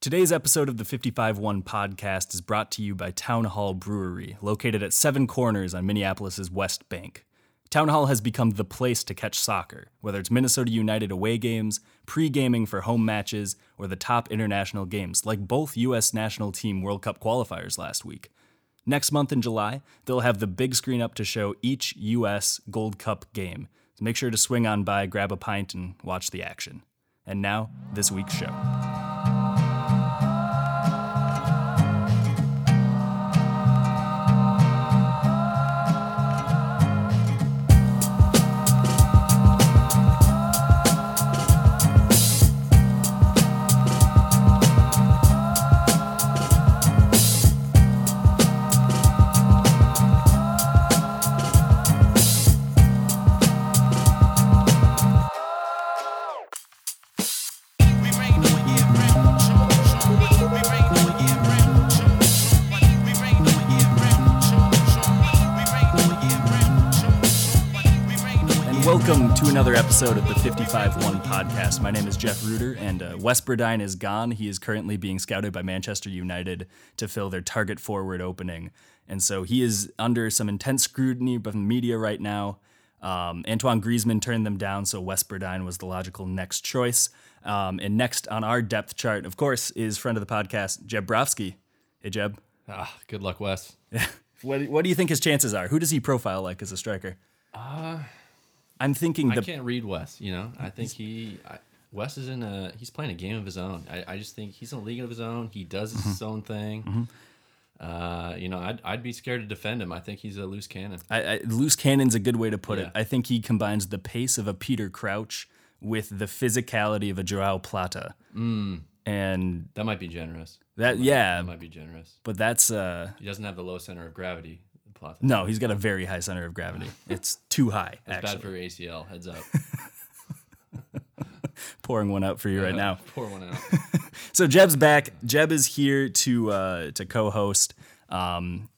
Today's episode of the 55-1 podcast is brought to you by Town Hall Brewery, located at Seven Corners on Minneapolis's West Bank. Town Hall has become the place to catch soccer, whether it's Minnesota United away games, pre-gaming for home matches, or the top international games, like both U.S. national team World Cup qualifiers last week. Next month in July, they'll have the big screen up to show each U.S. Gold Cup game. So make sure to swing on by, grab a pint, and watch the action. And now, this week's show. Episode of the 55-1 podcast. My name is Jeff Rueter, and uh, Wes Burdine is gone. He is currently being scouted by Manchester United to fill their target forward opening. And so he is under some intense scrutiny from the media right now. Um, Antoine Griezmann turned them down, so Wes Burdine was the logical next choice. Um, and next on our depth chart, of course, is friend of the podcast, Jeb Brovsky. Hey, Jeb. Ah, good luck, Wes. What, what do you think his chances are? Who does he profile like as a striker? Uh, I'm thinking I can't read Wes. You know, I think he I, Wes is in a he's playing a game of his own. I, I just think he's in a league of his own. He does Mm-hmm. his own thing. Uh, you know, I'd I'd be scared to defend him. I think he's a loose cannon. I, I, loose cannon's a good way to put it. I think he combines the pace of a Peter Crouch with the physicality of a Joao Plata. Mm. And That might be generous. that, yeah, That might be generous. but that's, uh, He doesn't have the low center of gravity. Plata. no, he's got a very high center of gravity. It's too high, That's actually. bad for your ACL. Heads up. Pouring one out for you right now. Pour one out. So Jeb's back. Jeb is here to uh, to co-host. Um,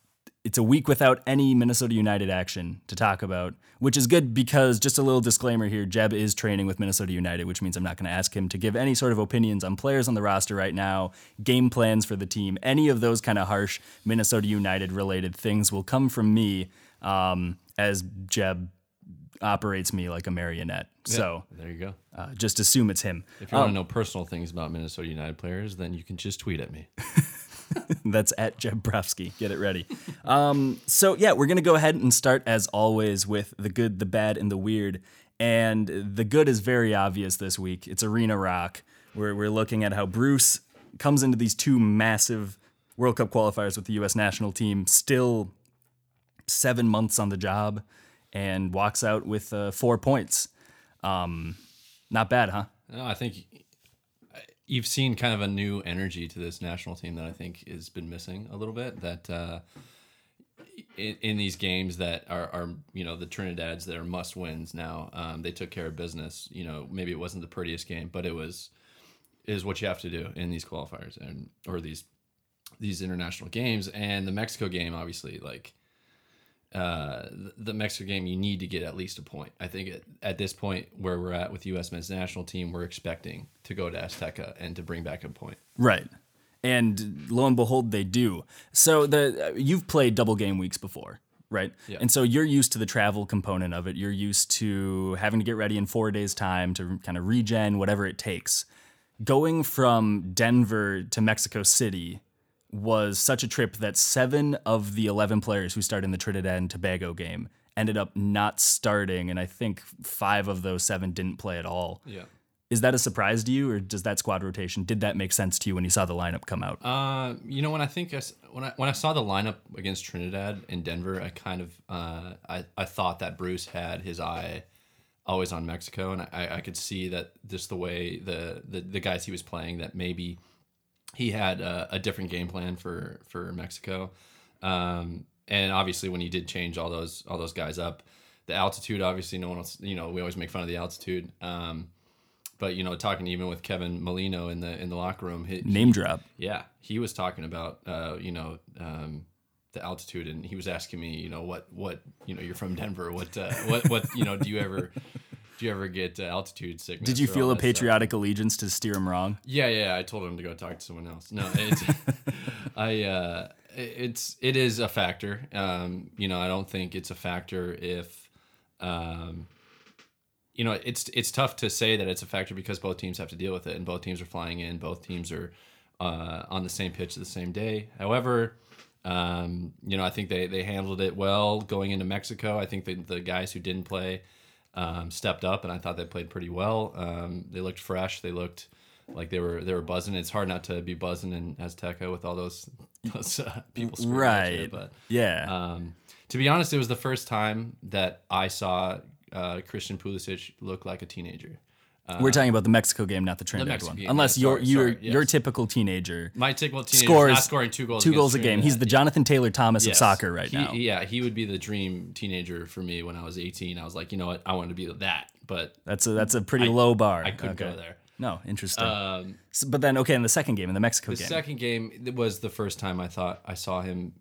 it's a week without any Minnesota United action to talk about, which is good because just a little disclaimer here: Jeb is training with Minnesota United, which means I'm not going to ask him to give any sort of opinions on players on the roster right now, game plans for the team, any of those kind of harsh Minnesota United related things will come from me um, as Jeb operates me like a marionette. So there you go. uh, just assume it's him. If you want to know personal things about Minnesota United players, then you can just tweet at me. That's at Jeb Brovsky. Get it ready. Um, so yeah, we're gonna go ahead and start as always with the good, the bad, and the weird. And the good is very obvious this week. It's Arena Rock. Where we're looking at how Bruce comes into these two massive World Cup qualifiers with the U.S. national team, still seven months on the job, and walks out with uh, four points. Um, not bad, huh? No, I think you've seen kind of a new energy to this national team that I think has been missing a little bit. That uh, in, in these games that are, are, you know, the Trinidad's that are must wins now, um, they took care of business. You know, maybe it wasn't the prettiest game, but it was is what you have to do in these qualifiers and or these these international games. And the Mexico game, obviously, like uh, the- Mexico game, you need to get at least a point. I think at, at this point where we're at with the U.S. men's national team, we're expecting to go to Azteca and to bring back a point. Right. And lo and behold, they do. So the you've played double game weeks before, right? Yeah. And so you're used to the travel component of it. You're used to having to get ready in four days' time to kind of regen whatever it takes. Going from Denver to Mexico City was such a trip that seven of the 11 players who started in the Trinidad and Tobago game ended up not starting. And I think five of those seven didn't play at all. Yeah. Is that a surprise to you, or does that squad rotation did that make sense to you when you saw the lineup come out? Uh, you know, when I think I, when I when I saw the lineup against Trinidad in Denver, I kind of uh, I I thought that Bruce had his eye always on Mexico, and I, I could see that just the way the, the the guys he was playing that maybe he had a, a different game plan for for Mexico, um, and obviously when he did change all those all those guys up, the altitude obviously no one else you know we always make fun of the altitude. Um, but you know, talking even with Kevin Molino in the in the locker room, he, Name drop. yeah, he was talking about uh, you know um, the altitude, and he was asking me, you know, what what you know, you're from Denver, what uh, what what you know, do you ever do you ever get uh, altitude sickness. Did you feel a that stuff. patriotic allegiance to steer him wrong? Yeah, yeah. I told him to go talk to someone else. No, it's I. Uh, it's it is a factor. Um, you know, I don't think it's a factor if, um, you know, it's it's tough to say that it's a factor because both teams have to deal with it, and both teams are flying in. Both teams are uh, on the same pitch the same day. However. Um, you know, I think they, they handled it well going into Mexico. I think the, the guys who didn't play um, stepped up, and I thought they played pretty well. Um, they looked fresh. They looked like they were they were buzzing. It's hard not to be buzzing in Azteca with all those those uh, people. screaming at you, Right. but Yeah. um, to be honest, it was the first time that I saw uh, Christian Pulisic look like a teenager. We're talking about the Mexico game, not the Trinidad Mexico one. game, Unless yeah, you're sorry, you're sorry, yes. your typical teenager My typical teenager scores not scoring two goals. two goals a game. He's the Jonathan Taylor Thomas Yes. of soccer right He- now. Yeah, he would be the dream teenager for me when I was 18. I was like, you know what, I wanted to be that, but That's a that's a pretty low bar. I couldn't Okay. go there. No, interesting. Um, S- but then, okay, in the second game, in the Mexico the game, second game it was the first time I thought I saw him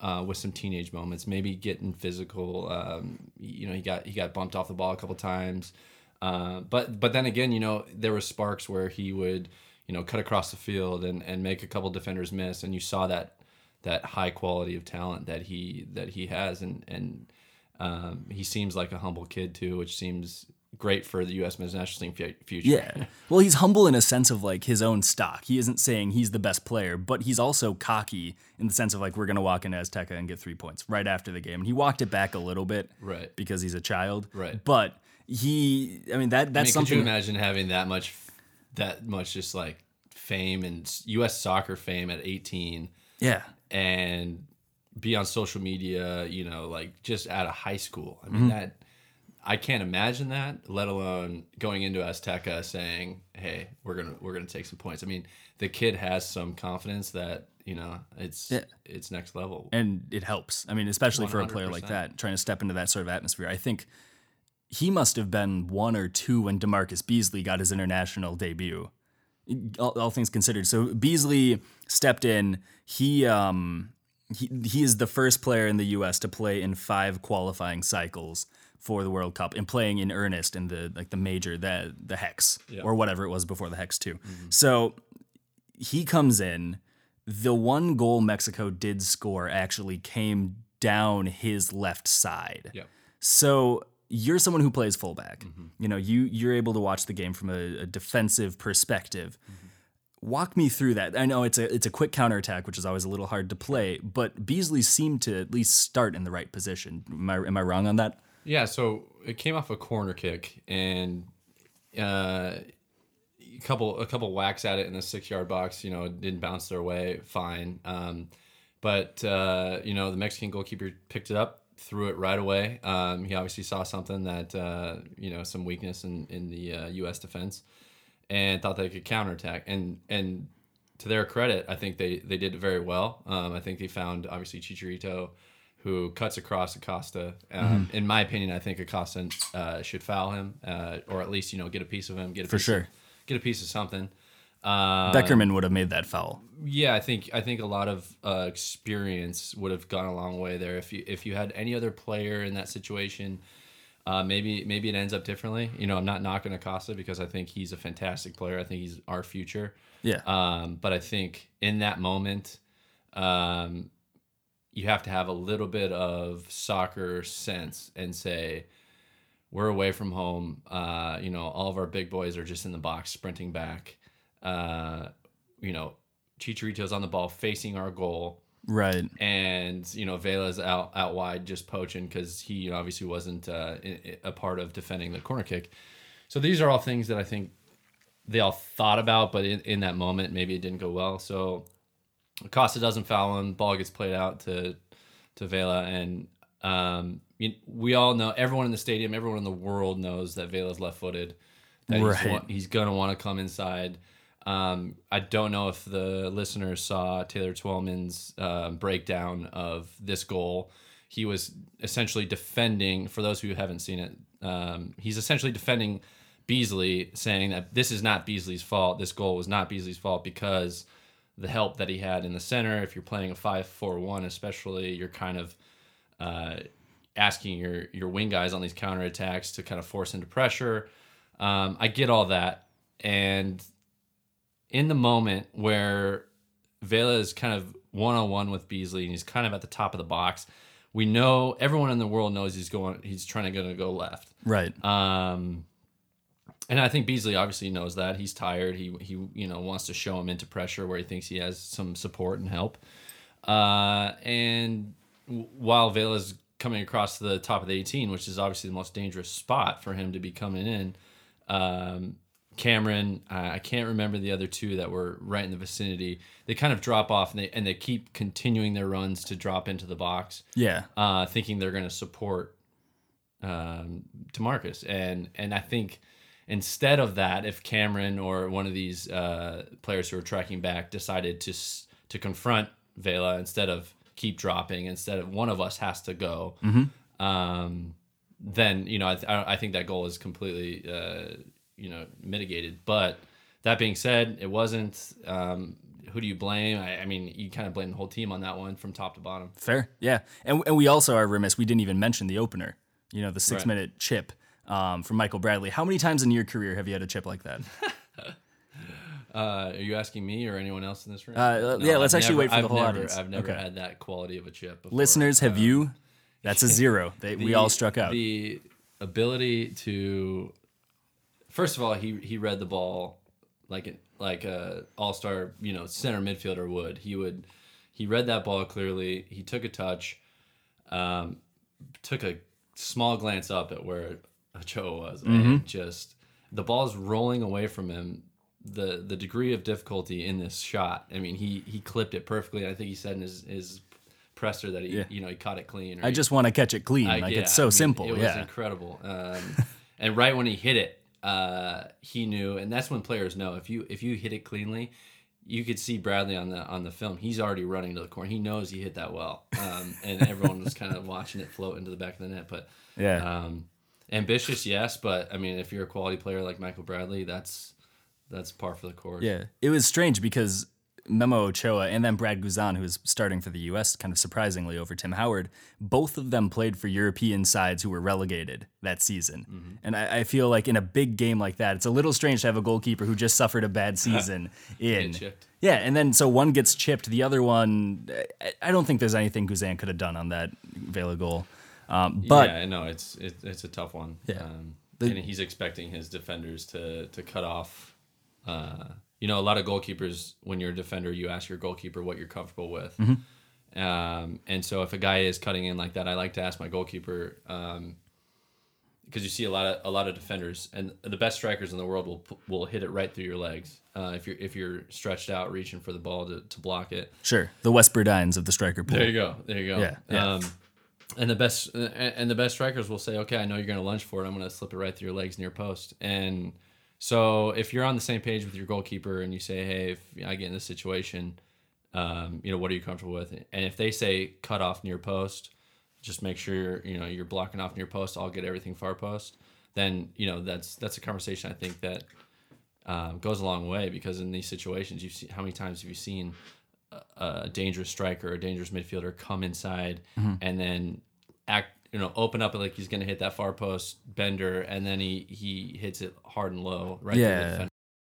uh, with some teenage moments, maybe getting physical. Um, you know, he got he got bumped off the ball a couple times, uh, but but then again, you know, there were sparks where he would you know cut across the field and, and make a couple defenders miss, and you saw that that high quality of talent that he that he has, and and um, he seems like a humble kid too, which seems great for the U.S. men's national team fu- future. Yeah. Well, he's humble in a sense of like his own stock. He isn't saying he's the best player, but he's also cocky in the sense of like we're going to walk into Azteca and get three points right after the game. And he walked it back a little bit, Right. Because he's a child, Right. But he, I mean that I that's mean, something. could you imagine having that much, that much just like fame and U.S. soccer fame at 18 yeah. and be on social media, you know, like just out of high school? I Mm-hmm. mean, that I can't imagine that. Let alone going into Azteca saying, "Hey, we're gonna we're gonna take some points." I mean, the kid has some confidence that you know it's Yeah. it's next level. and it helps. I mean, especially for a player like that, trying to step into that sort of atmosphere. I think he must have been one or two when DaMarcus Beasley got his international debut. All, all things considered, so Beasley stepped in. He um he he is the first player in the U.S. to play in five qualifying cycles for the World Cup and playing in earnest in the like the major the the hex or whatever it was before the hex 2 So he comes in. The one goal Mexico did score actually came down his left side. Yep. So you're someone who plays fullback. You know, you you're able to watch the game from a, a defensive perspective. Walk me through that. I know it's a it's a quick counterattack, which is always a little hard to play, but Beasley seemed to at least start in the right position. Am I am I wrong on that? Yeah, so it came off a corner kick and uh, a couple a couple whacks at it in the six yard box. You know, didn't bounce their way, fine. Um, but uh, you know, the Mexican goalkeeper picked it up, threw it right away. Um, he obviously saw something that uh, you know some weakness in in the uh, U.S. defense, and thought they could counterattack. And and to their credit, I think they they did it very well. Um, I think they found obviously Chicharito, who cuts across Acosta. Um, Mm-hmm. In my opinion, I think Acosta uh, should foul him, uh, or at least you know get a piece of him, get a For piece sure. of, get a piece of something. Uh, Beckerman would have made that foul. yeah, I think I think a lot of uh, experience would have gone a long way there. If you if you had any other player in that situation, uh, maybe maybe it ends up differently. You know, I'm not knocking Acosta because I think he's a fantastic player. I think he's our future. Yeah. Um, but I think in that moment, um, you have to have a little bit of soccer sense and say, we're away from home. Uh, you know, all of our big boys are just in the box sprinting back. Uh, you know, Chicharito's on the ball facing our goal right. and you know Vela's out out wide just poaching because he obviously wasn't uh, a part of defending the corner kick. So these are all things that I think they all thought about, but in, in that moment maybe it didn't go well. So Acosta doesn't foul him, ball gets played out to to Vela, and um, we all know everyone in the stadium, everyone in the world knows that Vela's left footed. That Right. wa- he's gonna want to come inside. Um, I don't know if the listeners saw Taylor Twellman's um, breakdown of this goal. He was essentially defending, for those who haven't seen it, um, he's essentially defending Beasley, saying that this is not Beasley's fault. This goal was not Beasley's fault because the help that he had in the center. If you're playing a 5 4 1, especially, you're kind of uh, asking your your wing guys on these counterattacks to kind of force into pressure. Um, I get all that, and in the moment where Vela is kind of one on one with Beasley and he's kind of at the top of the box, we know everyone in the world knows he's going. He's trying to gonna go left. Right. Um, and I think Beasley obviously knows that he's tired. He he you know wants to show him into pressure where he thinks he has some support and help. Uh, and w- while Vela's coming across the top of the 18, which is obviously the most dangerous spot for him to be coming in, um, Cameron, I I can't remember the other two that were right in the vicinity. They kind of drop off and they and they keep continuing their runs to drop into the box Yeah. uh, thinking they're going to support um, DaMarcus, and and I think instead of that, if Cameron or one of these uh, players who are tracking back decided to s- to confront Vela instead of keep dropping, instead of one of us has to go, um, then you know I, th- I I think that goal is completely uh, you know mitigated. But that being said, it wasn't. Um, who do you blame? I, I mean, you kind of blame the whole team on that one from top to bottom. Fair, yeah, and and we also are remiss. We didn't even mention the opener. You know, the six Right. minute chip um, from Michael Bradley. How many times in your career have you had a chip like that? Uh, are you asking me or anyone else in this room? Uh, yeah, let's I've actually never- wait for the I've whole never, audience. I've never Okay. had that quality of a chip. Before. Listeners, have Uh, you? That's a zero. They, we all struck out. The ability to, first of all, he he read the ball like an like a all star you know center midfielder would. He would he read that ball clearly. He took a touch, um, took a small glance up at where Ochoa was, Mm-hmm. and just the ball's rolling away from him. The the degree of difficulty in this shot. I mean, he he clipped it perfectly. I think he said in his his presser that he Yeah. you know he caught it clean. or I he- just want to catch it clean. I- like yeah, it's so I mean, simple. It was yeah. incredible. Um, and right when he hit it, uh, he knew, and that's when players know if you if you hit it cleanly, you could see Bradley on the on the film. He's already running to the corner. He knows he hit that well, um, and everyone was kind of watching it float into the back of the net. But Yeah. um, ambitious, yes, but I mean, if you're a quality player like Michael Bradley, that's that's par for the course. Yeah, it was strange because Memo Ochoa and then Brad Guzan, who is starting for the U.S. kind of surprisingly over Tim Howard, both of them played for European sides who were relegated that season. Mm-hmm. And I, I feel like in a big game like that, it's a little strange to have a goalkeeper who just suffered a bad season in. Yeah, and then so one gets chipped, the other one, I- I don't think there's anything Guzan could have done on that Vela goal. Um, but yeah, no, it's it, it's a tough one. Yeah. um, The- and he's expecting his defenders to to cut off. Uh, you know, a lot of goalkeepers, when you're a defender, you ask your goalkeeper what you're comfortable with. Mm-hmm. Um, and so if a guy is cutting in like that, I like to ask my goalkeeper um, because you see a lot of a lot of defenders and the best strikers in the world will will hit it right through your legs uh, if you're if you're stretched out reaching for the ball to, to block it. sure, the Wes Burdines of the striker pool. There you go. There you go. Yeah, yeah. Um, and the best and the best strikers will say, "Okay, I know you're going to lunge for it. I'm going to slip it right through your legs near post." And so if you're on the same page with your goalkeeper and you say, "Hey, if I get in this situation, um, you know, what are you comfortable with?" And if they say cut off near post, just make sure you're, you know you're blocking off near post. I'll get everything far post. Then you know that's that's a conversation I think that um, goes a long way because in these situations, you've seen how many times have you seen a, a dangerous striker, or a dangerous midfielder come inside Mm-hmm. and then act, you know, open up like he's going to hit that far post bender, and then he he hits it hard and low right Yeah.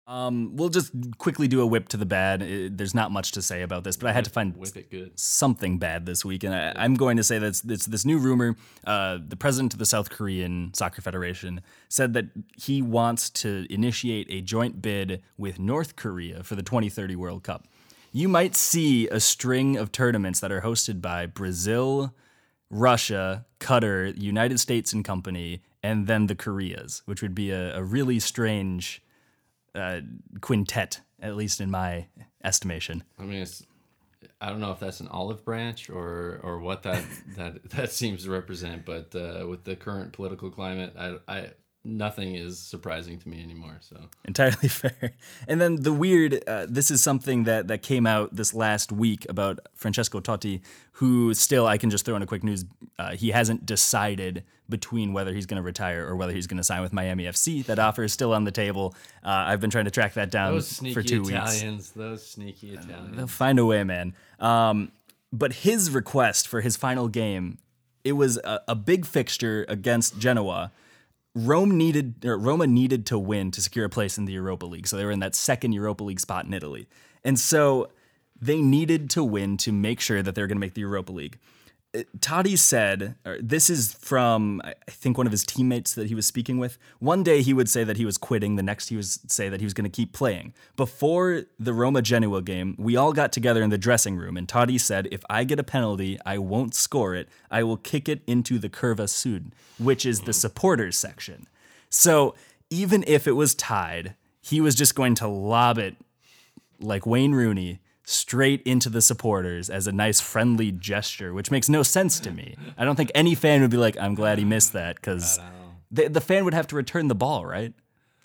Um, we'll just quickly do a whip to the bad. Uh, there's not much to say about this, but I had to find it something bad this week, and I, I'm going to say that it's, it's this new rumor. Uh, the president of the South Korean Soccer Federation said that he wants to initiate a joint bid with North Korea for the 2030 World Cup. You might see a string of tournaments that are hosted by Brazil, Russia, Qatar, United States and Company, and then the Koreas, which would be a, a really strange uh, quintet, at least in my estimation. I mean, it's I don't know if that's an olive branch or or what that that that seems to represent, but uh, with the current political climate, I I nothing is surprising to me anymore. So entirely fair. And then the weird, uh, this is something that that came out this last week about Francesco Totti, who still I can just throw in a quick news. Uh, he hasn't decided between whether he's going to retire or whether he's going to sign with Miami FC. That offer is still on the table. Uh, I've been trying to track that down for two weeks. Italians, those sneaky Italians. They'll find a way, man. Um, but his request for his final game it was a, a big fixture against Genoa. Rome needed Roma needed to win to secure a place in the Europa League. So they were in that second Europa League spot in Italy. And so they needed to win to make sure that they were going to make the Europa League. Totti said, this is from, I think, one of his teammates that he was speaking with. One day he would say that he was quitting, the next he would say that he was going to keep playing. Before the Roma Genoa game, we all got together in the dressing room, and Totti said, If I get a penalty, I won't score it. I will kick it into the Curva Sud, which is the supporters section. So even if it was tied, he was just going to lob it like Wayne Rooney straight into the supporters as a nice friendly gesture, which makes no sense to me. I don't think any fan would be like, "I'm glad he missed that," because the the fan would have to return the ball, right?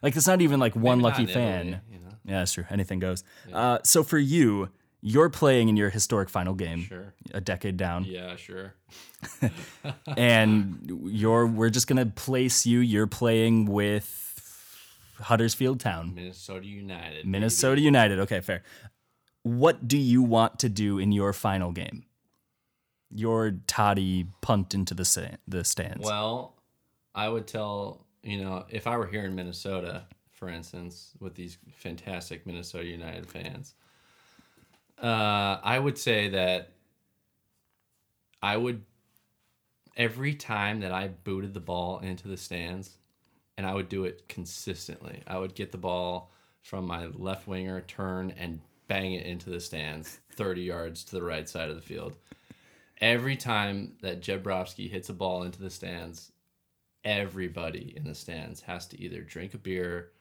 Like it's not even like one Maybe lucky fan. Italy, you know? Yeah, that's true. Anything goes. Uh, so for you, you're playing in your historic final game, Sure. a decade down, Yeah, sure. and you're we're just gonna place you. You're playing with Huddersfield Town. Minnesota United. Minnesota United. Okay, fair. What do you want to do in your final game? Your Totti punt into the sa- the stands. Well, I would tell, you know, if I were here in Minnesota, for instance, with these fantastic Minnesota United fans, uh, I would say that I would, every time that I booted the ball into the stands, and I would do it consistently, I would get the ball from my left winger, turn, and bang it into the stands 30 yards to the right side of the field every time that Jeb Brovsky hits a ball into the stands, everybody in the stands has to either drink a beer.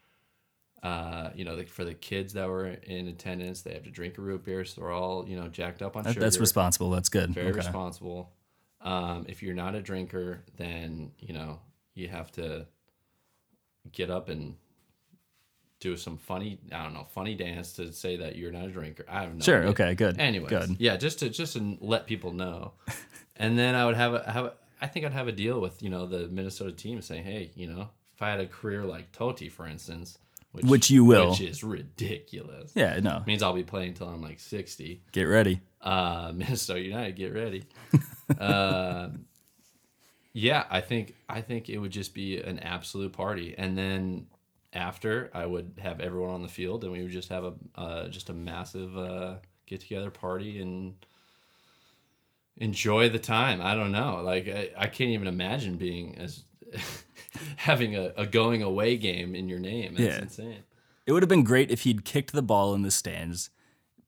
Uh, you know, like for the kids that were in attendance, they have to drink a root beer, so they're all you know jacked up on That- sugar. that's responsible. That's good. Very Okay. responsible. Um, if you're not a drinker, then you know you have to get up and do some funny, I don't know, funny dance to say that you're not a drinker. I don't know. Sure. Okay. Good. Anyway. Good. yeah, just to just to let people know, and then I would have a have a, I think I'd have a deal with you know the Minnesota team saying, hey, you know, if I had a career like Totti, for instance, which, Which you will. which is ridiculous. Yeah. No. means I'll be playing until I'm like sixty. Get ready. Uh, Minnesota United, get ready. uh, yeah, I think I think it would just be an absolute party, and then after I would have everyone on the field, and we would just have a uh, just a massive uh, get together party and enjoy the time. I don't know, like I, I can't even imagine being as having a, a going away game in your name. That's Yeah. insane. It would have been great if he'd kicked the ball in the stands,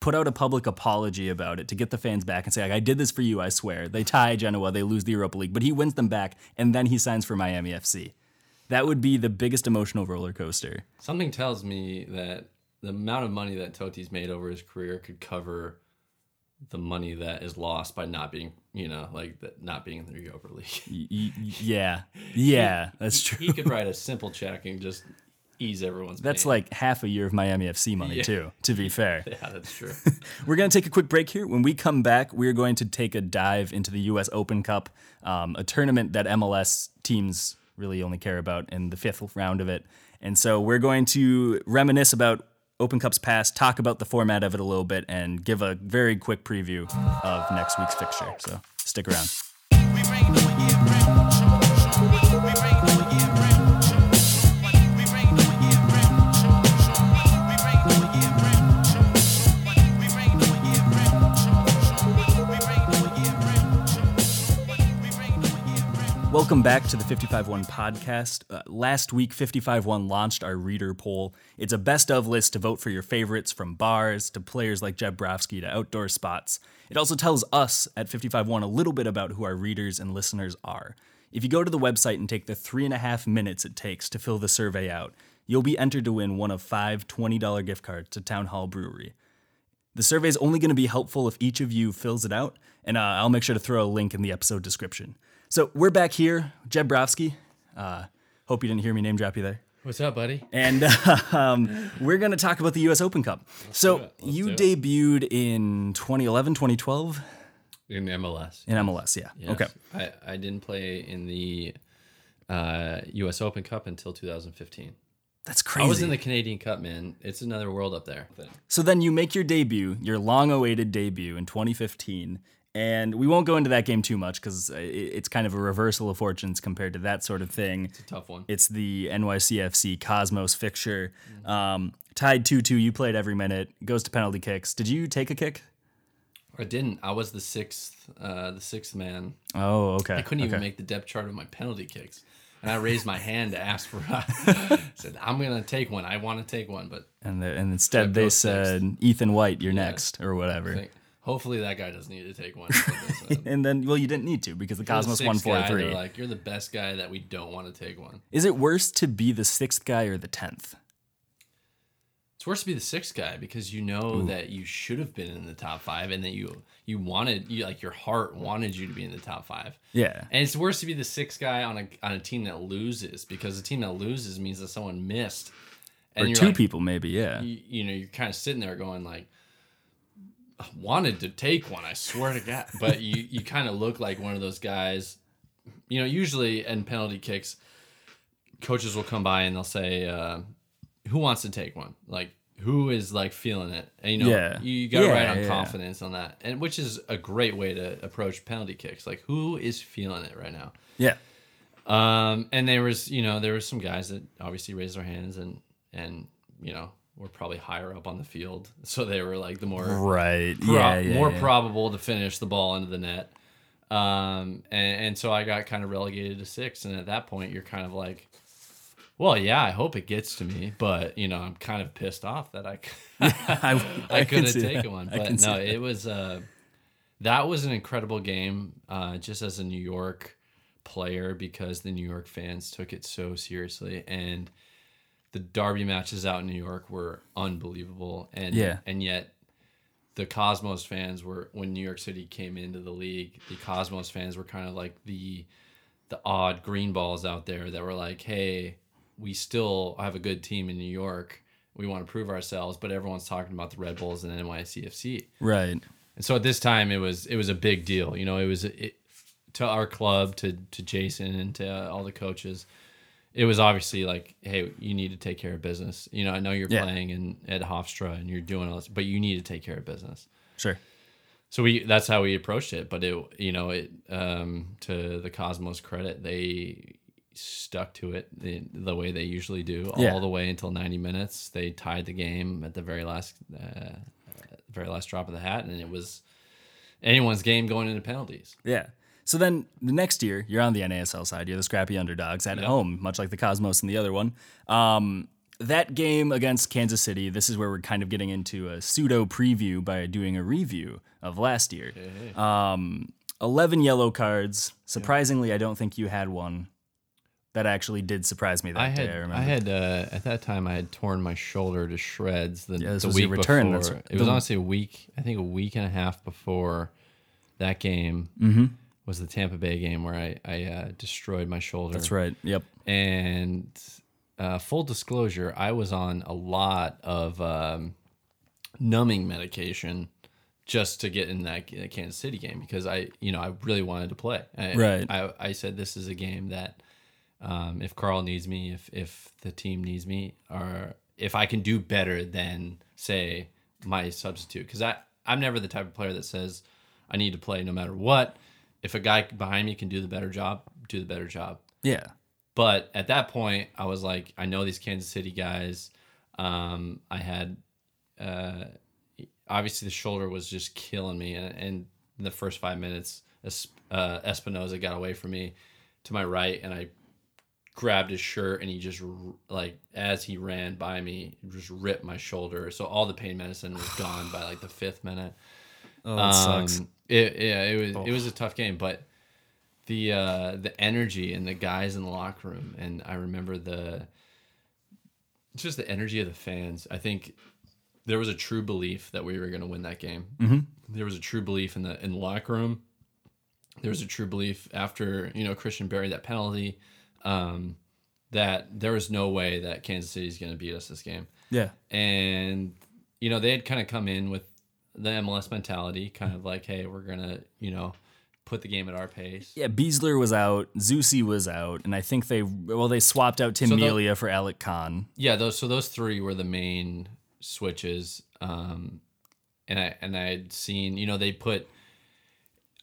put out a public apology about it to get the fans back and say, like, I did this for you, I swear. They tie Genoa, they lose the Europa League, but he wins them back, and then he signs for Miami FC. That would be the biggest emotional roller coaster. Something tells me that the amount of money that Totti's made over his career could cover the money that is lost by not being, you know, like the, not being in the Europa League. Yeah. Yeah, that's true. he could write a simple check and just ease everyone's. That's pain. like half a year of Miami FC money, Yeah. too, to be fair. yeah, that's true. We're going to take a quick break here. When we come back, we're going to take a dive into the U.S. Open Cup, um, a tournament that MLS teams really only care about in the fifth round of it. And so we're going to reminisce about Open Cup's past, talk about the format of it a little bit, and give a very quick preview of next week's fixture. So stick around. Welcome back to the 55-1 podcast. Uh, last week, 55-1 launched our reader poll. It's a best of list to vote for your favorites from bars to players like Jeb Brovsky to outdoor spots. It also tells us at 55-1 a little bit about who our readers and listeners are. If you go to the website and take the three and a half minutes it takes to fill the survey out, you'll be entered to win one of five $20 gift cards to Town Hall Brewery. The survey is only going to be helpful if each of you fills it out, and uh, I'll make sure to throw a link in the episode description. So we're back here, Jeb Brovsky. Uh, hope you didn't hear me name drop you there. What's up, buddy? And um, we're going to talk about the U.S. Open Cup. so. Let's you debuted in 2011, 2012 In MLS. in MLS, yeah. Yes. Okay. I, I didn't play in the uh, U.S. Open Cup until 2015. That's crazy. I was in the Canadian Cup, man. It's another world up there. so then you make your debut, your long awaited debut in 2015, And we won't go into that game too much because it's kind of a reversal of fortunes compared to that sort of thing. It's a tough one. It's the NYCFC Cosmos fixture. Um, tied 2 2. You played every minute. Goes to penalty kicks. Did you take a kick? I didn't. I was the sixth, uh, the sixth man. Oh, okay. I couldn't even make the depth chart of my penalty kicks, and I raised my hand to ask for. I said, "I'm gonna take one. I want to take one, but And, the, and instead they go sixth. said, Ethan White, you're next, or whatever. Hopefully that guy doesn't need to take one." And then, well, you didn't need to because the Cosmos won 4 Guy, 3. they're like, "You're the best guy that we don't want to take one." Is it worse to be the sixth guy or the 10th? It's worse to be the sixth guy because you know that you should have been in the top five, and that you you wanted you like your heart wanted you to be in the top five. Yeah. And it's worse to be the sixth guy on a on a team that loses because a team that loses means that someone missed. And Or two like- people, maybe, yeah. You, you know, you're kind of sitting there going like, "I wanted to take one, I swear to God. But you you kind of look like one of those guys. You know, usually in penalty kicks, coaches will come by and they'll say, uh, "Who wants to take one?" Like. Who is like feeling it? And you know, Yeah. you, got to Yeah, ride on yeah. confidence on that, and which is a great way to approach penalty kicks. Like, who is feeling it right now? Yeah. Um, and there was, you know, there were some guys that obviously raised their hands and and you know were probably higher up on the field, so they were like the more Right. pro- yeah, yeah. more yeah. probable to finish the ball into the net. Um, and, and so I got kind of relegated to six, and at that point, you're kind of like, well, yeah, I hope it gets to me, but you know, I'm kind of pissed off that I I, I can couldn't see take that. one. But no, it was uh that was an incredible game, uh, just as a New York player because the New York fans took it so seriously and the derby matches out in New York were unbelievable and Yeah. and yet the Cosmos fans were when New York City came into the league, the Cosmos fans were kind of like the the odd green balls out there that were like, "Hey, we still have a good team in New York. We want to prove ourselves, but everyone's talking about the Red Bulls and NYCFC." Right. And so at this time, it was it was a big deal. You know, it was it, to our club, to to Jason, and to all the coaches. It was obviously like, hey, you need to take care of business. You know, I know you're Yeah. playing in at Hofstra and you're doing all this, but you need to take care of business. Sure. So we that's how we approached it. But it you know it um, to the Cosmos credit, they stuck to it the, the way they usually do all Yeah. the way until 90 minutes. They tied the game at the very last uh, very last drop of the hat, and it was anyone's game going into penalties. Yeah. So then the next year, you're on the NASL side. You're the scrappy underdogs at Yeah. home, much like the Cosmos and the other one. Um, that game against Kansas City, this is where we're kind of getting into a pseudo preview by doing a review of last year. Um, 11 yellow cards. Surprisingly, I don't think you had one. That actually did surprise me that I day. had I I, remember. had uh, at that time I had torn my shoulder to shreds the, Yeah, this the was week return, before. that's- it was honestly a week. I think a week and a half before that game Mm-hmm. Was the Tampa Bay game where I I uh, destroyed my shoulder. That's right. Yep. And uh, full disclosure, I was on a lot of um, numbing medication just to get in that that Kansas City game because I, you know, I really wanted to play. I, Right. I, I said this is a game that um, if Carl needs me, if if the team needs me, or if I can do better than say my substitute, because I I'm never the type of player that says I need to play no matter what. If a guy behind me can do the better job, do the better job. Yeah. But at that point, I was like, I know these Kansas City guys. Um, I had uh, obviously the shoulder was just killing me, and, and in the first five minutes, Es- uh, Espinoza got away from me to my right, and I grabbed his shirt, and he just r- like as he ran by me, just ripped my shoulder. So all the pain medicine was gone by like the fifth minute. Oh, that sucks. It, yeah, it was it was a tough game, but the uh, the energy and the guys in the locker room, and I remember the just the energy of the fans. I think there was a true belief that we were going to win that game. Mm-hmm. There was a true belief in the in the locker room. There was a true belief after you know Christian buried that penalty um, that there was no way that Kansas City is going to beat us this game Yeah. and you know they had kind of come in with the MLS mentality, kind of like, hey, we're gonna you know put the game at our pace. Yeah, Beasler was out, Zusi was out, and I think they well they swapped out Tim So Melia for Alec Kann. Yeah, those so those three were the main switches. Um, and I and I had seen you know they put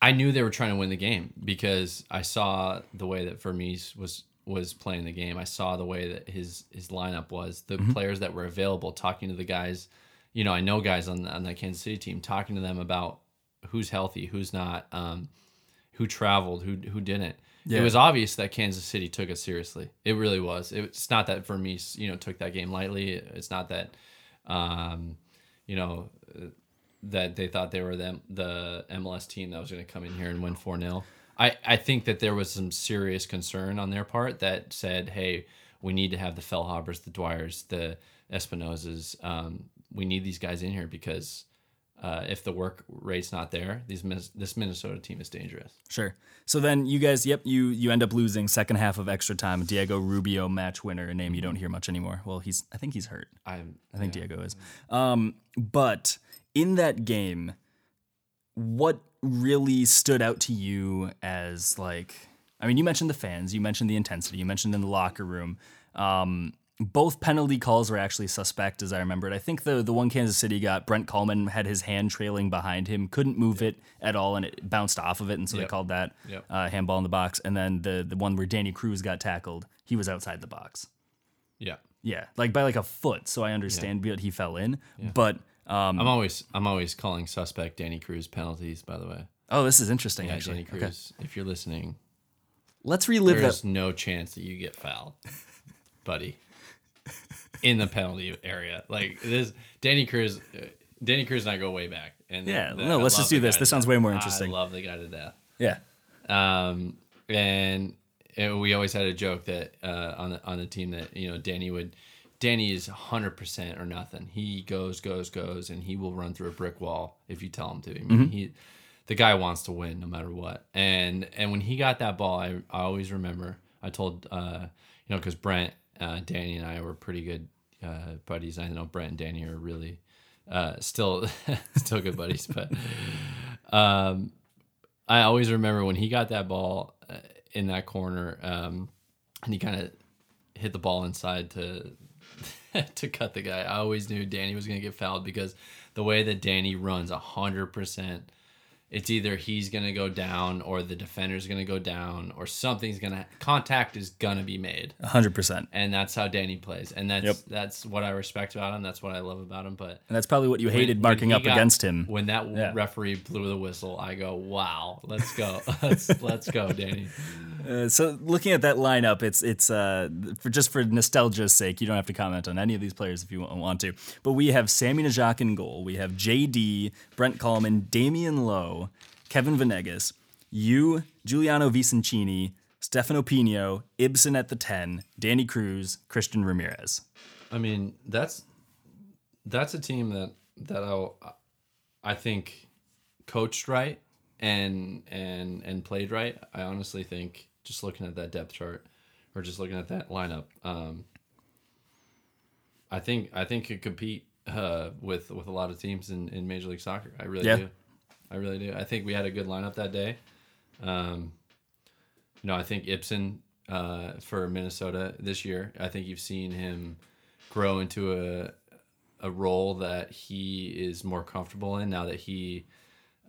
I knew they were trying to win the game because I saw the way that Vermes was was playing the game. I saw the way that his his lineup was, the players that were available, talking to the guys. You know, I know guys on on that Kansas City team, talking to them about who's healthy, who's not, um, who traveled, who who didn't. Yeah. It was obvious that Kansas City took it seriously. It really was. It's not that Vermes, you know, took that game lightly. It's not that, um, you know, that they thought they were them the MLS team that was going to come in here and win 4 0. I, I think that there was some serious concern on their part that said, hey, we need to have the Feilhabers, the Dwyers, the Espinozas. Um, we need these guys in here because uh, if the work rate's not there, these this Minnesota team is dangerous. Sure. So then you guys, yep, you you end up losing second half of extra time. Diego Rubio, match winner, a name you don't hear much anymore. Well, he's I think he's hurt. I'm, I think Diego is. Um, but in that game, what really stood out to you as like? I mean, you mentioned the fans, you mentioned the intensity, you mentioned in the locker room. Um, both penalty calls were actually suspect, as I remembered. I think the the one Kansas City got, Brent Kallman had his hand trailing behind him, couldn't move it at all, and it bounced off of it, and so they called that Yep. uh, handball in the box. And then the the one where Danny Cruz got tackled, he was outside the box. yeah. Yeah, like by like a foot. So I understand what he fell in, but um, I'm always I'm always calling suspect Danny Cruz penalties. By the way, oh, this is interesting. yeah, actually, Danny Cruz. Okay. If you're listening, let's relive there's that. no chance that you get fouled, buddy, in the penalty area. Like this, Danny Cruz, Danny Cruz and I go way back. And Yeah, the- no, I let's just do this. This sounds way more interesting. I love the guy to death. Yeah, Um, and, and we always had a joke that uh, on the on the team that you know Danny would. Danny is 100% or nothing. He goes, goes, goes, and he will run through a brick wall if you tell him to. I mean, he, the guy wants to win no matter what. And and when he got that ball, I, I always remember. I told uh, you know because Brent, uh, Danny, and I were pretty good uh, buddies. I know Brent and Danny are really uh, still still good buddies, but um, I always remember when he got that ball uh, in that corner, um, and he kind of hit the ball inside to to cut the guy. I always knew Danny was going to get fouled because the way that Danny runs, hundred percent, it's either he's going to go down or the defender's going to go down or something's going to contact is going to be made, hundred percent. and that's how Danny plays, and that's Yep. that's what I respect about him. That's what I love about him. But And that's probably what you hated when marking he up got- against him. When that Yeah. referee blew the whistle, I go, "Wow, let's go, let's let's go, Danny." Uh, so looking at that lineup, it's it's uh for just for nostalgia's sake, you don't have to comment on any of these players if you want to. But we have Sammy Ndjock in goal. We have JD, Brent Kallman, Damian Lowe, Kevin Venegas, you, Juliano Vicentini, Stefano Pinho, Ibson at the ten, Danny Cruz, Christian Ramirez. I mean, that's that's a team that that I I think coached right and and and played right. I honestly think just looking at that depth chart or just looking at that lineup, um, I think I think could compete uh, with with a lot of teams in, in Major League Soccer. I really Yeah. do. I really do. I think we had a good lineup that day. Um, you know, I think Ibson uh, for Minnesota this year. I think you've seen him grow into a a role that he is more comfortable in now that he,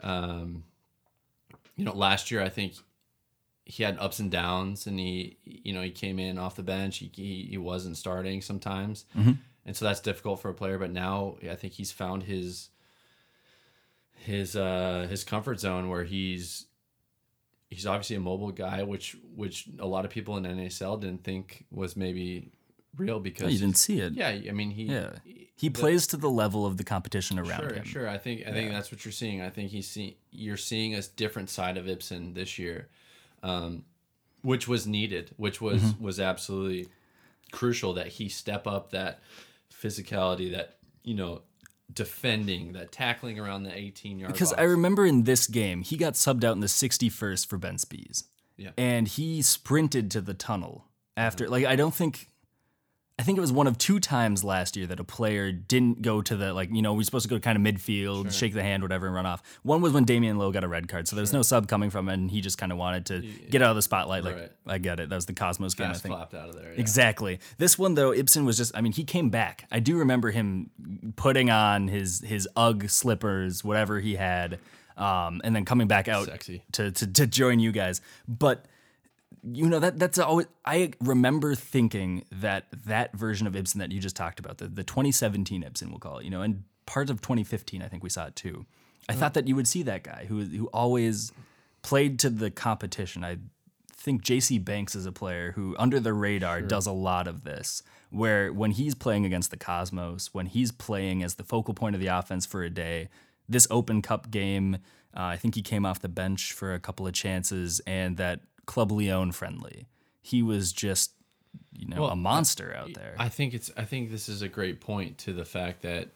um, you know, last year I think he had ups and downs, and he you know he came in off the bench. He he, he wasn't starting sometimes, and so that's difficult for a player. But now I think he's found his his uh his comfort zone where he's he's obviously a mobile guy, which which a lot of people in NASL didn't think was maybe real because Oh, you didn't see it. yeah, I mean he Yeah. He plays to the level of the competition around sure, him. Sure, I think I think that's what you're seeing. I think he's see you're seeing a different side of Ibson this year, um, which was needed, which was Mm-hmm. was absolutely crucial that he step up that physicality, that you know, defending, that tackling around the 18 yard. Because box. I remember in this game, he got subbed out in the 61st for Ben Speas. Yeah. And he sprinted to the tunnel after, like, I don't think, I think it was one of two times last year that a player didn't go to the, like, you know, we're supposed to go kind of midfield, shake the hand, whatever, and run off. One was when Damian Lowe got a red card. So there was no sub coming from him, and he just kind of wanted to get out of the spotlight. Like, Right. I get it. That was the Cosmos game, I fast think. clapped out of there. yeah. Exactly. This one though, Ibson was just I mean, he came back. I do remember him putting on his his UGG slippers, whatever he had, um, and then coming back out Sexy. to, to to join you guys. But you know that that's always I remember thinking that that version of Ibson that you just talked about, the the 2017 Ibson, we'll call it, you know, and parts of 2015, I think we saw it too. I thought that you would see that guy who who always played to the competition. I think JC Banks is a player who, under the radar, does a lot of this. Where when he's playing against the Cosmos, when he's playing as the focal point of the offense for a day, this Open Cup game, uh, I think he came off the bench for a couple of chances, and that Club Leon friendly, he was just, you know, Well, a monster out there. I think it's. I think this is a great point to the fact that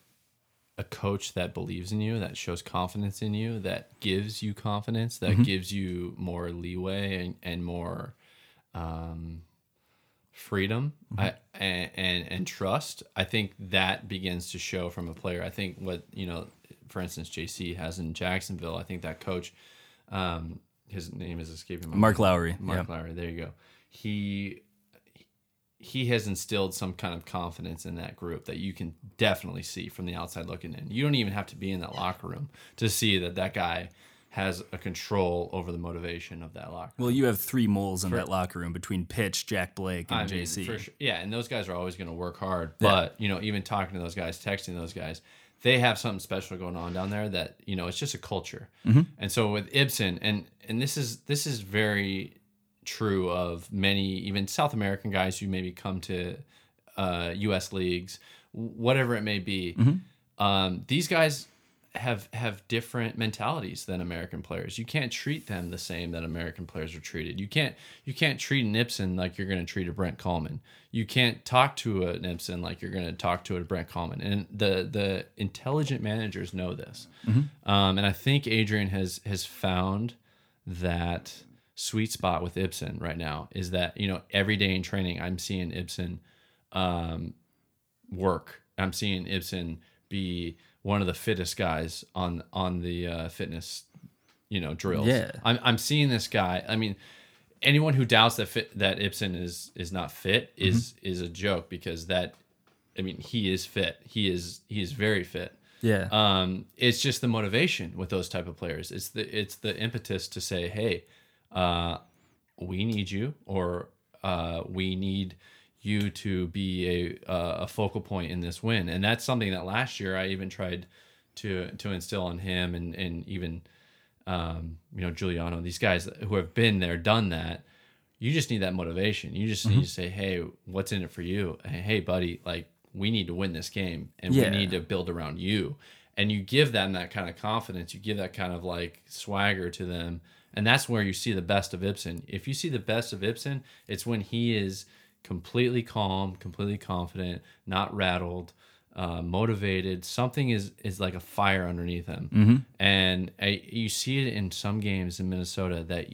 a coach that believes in you, that shows confidence in you, that gives you confidence, that gives you more leeway and, and more um, freedom I, and, and and trust. I think that begins to show from a player. I think what you know, for instance, JC has in Jacksonville. I think that coach, um, his name is escaping my Mark. Lowry, Mark yeah. Lowry. There you go. He he has instilled some kind of confidence in that group that you can definitely see from the outside looking in. You don't even have to be in that locker room to see that that guy has a control over the motivation of that locker. room. well, you have three moles in that locker room between Pitch, Jack Blake, and I mean, JC. for sure. Yeah, and those guys are always going to work hard. But you know, even talking to those guys, texting those guys, they have something special going on down there that you know it's just a culture. Mm-hmm. And so with Ibson, and and this is this is very true of many even South American guys who maybe come to uh, U.S. leagues, whatever it may be. Mm-hmm. Um, these guys have have different mentalities than American players. You can't treat them the same that American players are treated. You can't you can't treat an Ibson like you're going to treat a Brent Kallman. You can't talk to an Ibson like you're going to talk to a Brent Kallman. And the the intelligent managers know this. Um, and I think Adrian has has found that sweet spot with Ibson right now is that you know every day in training I'm seeing Ibson um, work. I'm seeing Ibson be one of the fittest guys on on the uh, fitness, you know, drills. Yeah. I'm I'm seeing this guy. I mean, anyone who doubts that fit, that Ibson is is not fit is is a joke because that, I mean, he is fit. He is he is very fit. yeah. Um, it's just the motivation with those type of players. It's the it's the impetus to say, hey, uh, we need you, or uh, we need you to be a uh, a focal point in this win. And that's something that last year I even tried to to instill on him, and and even um, you know Juliano, these guys who have been there, done that. You just need that motivation. You just need to say, "Hey, what's in it for you? Hey, hey, buddy, like we need to win this game, and Yeah. we need to build around you." And you give them that kind of confidence. You give that kind of like swagger to them, and that's where you see the best of Ibson. If you see the best of Ibson, it's when he is completely calm, completely confident, not rattled, uh, motivated. Something is is like a fire underneath him, and I, you see it in some games in Minnesota that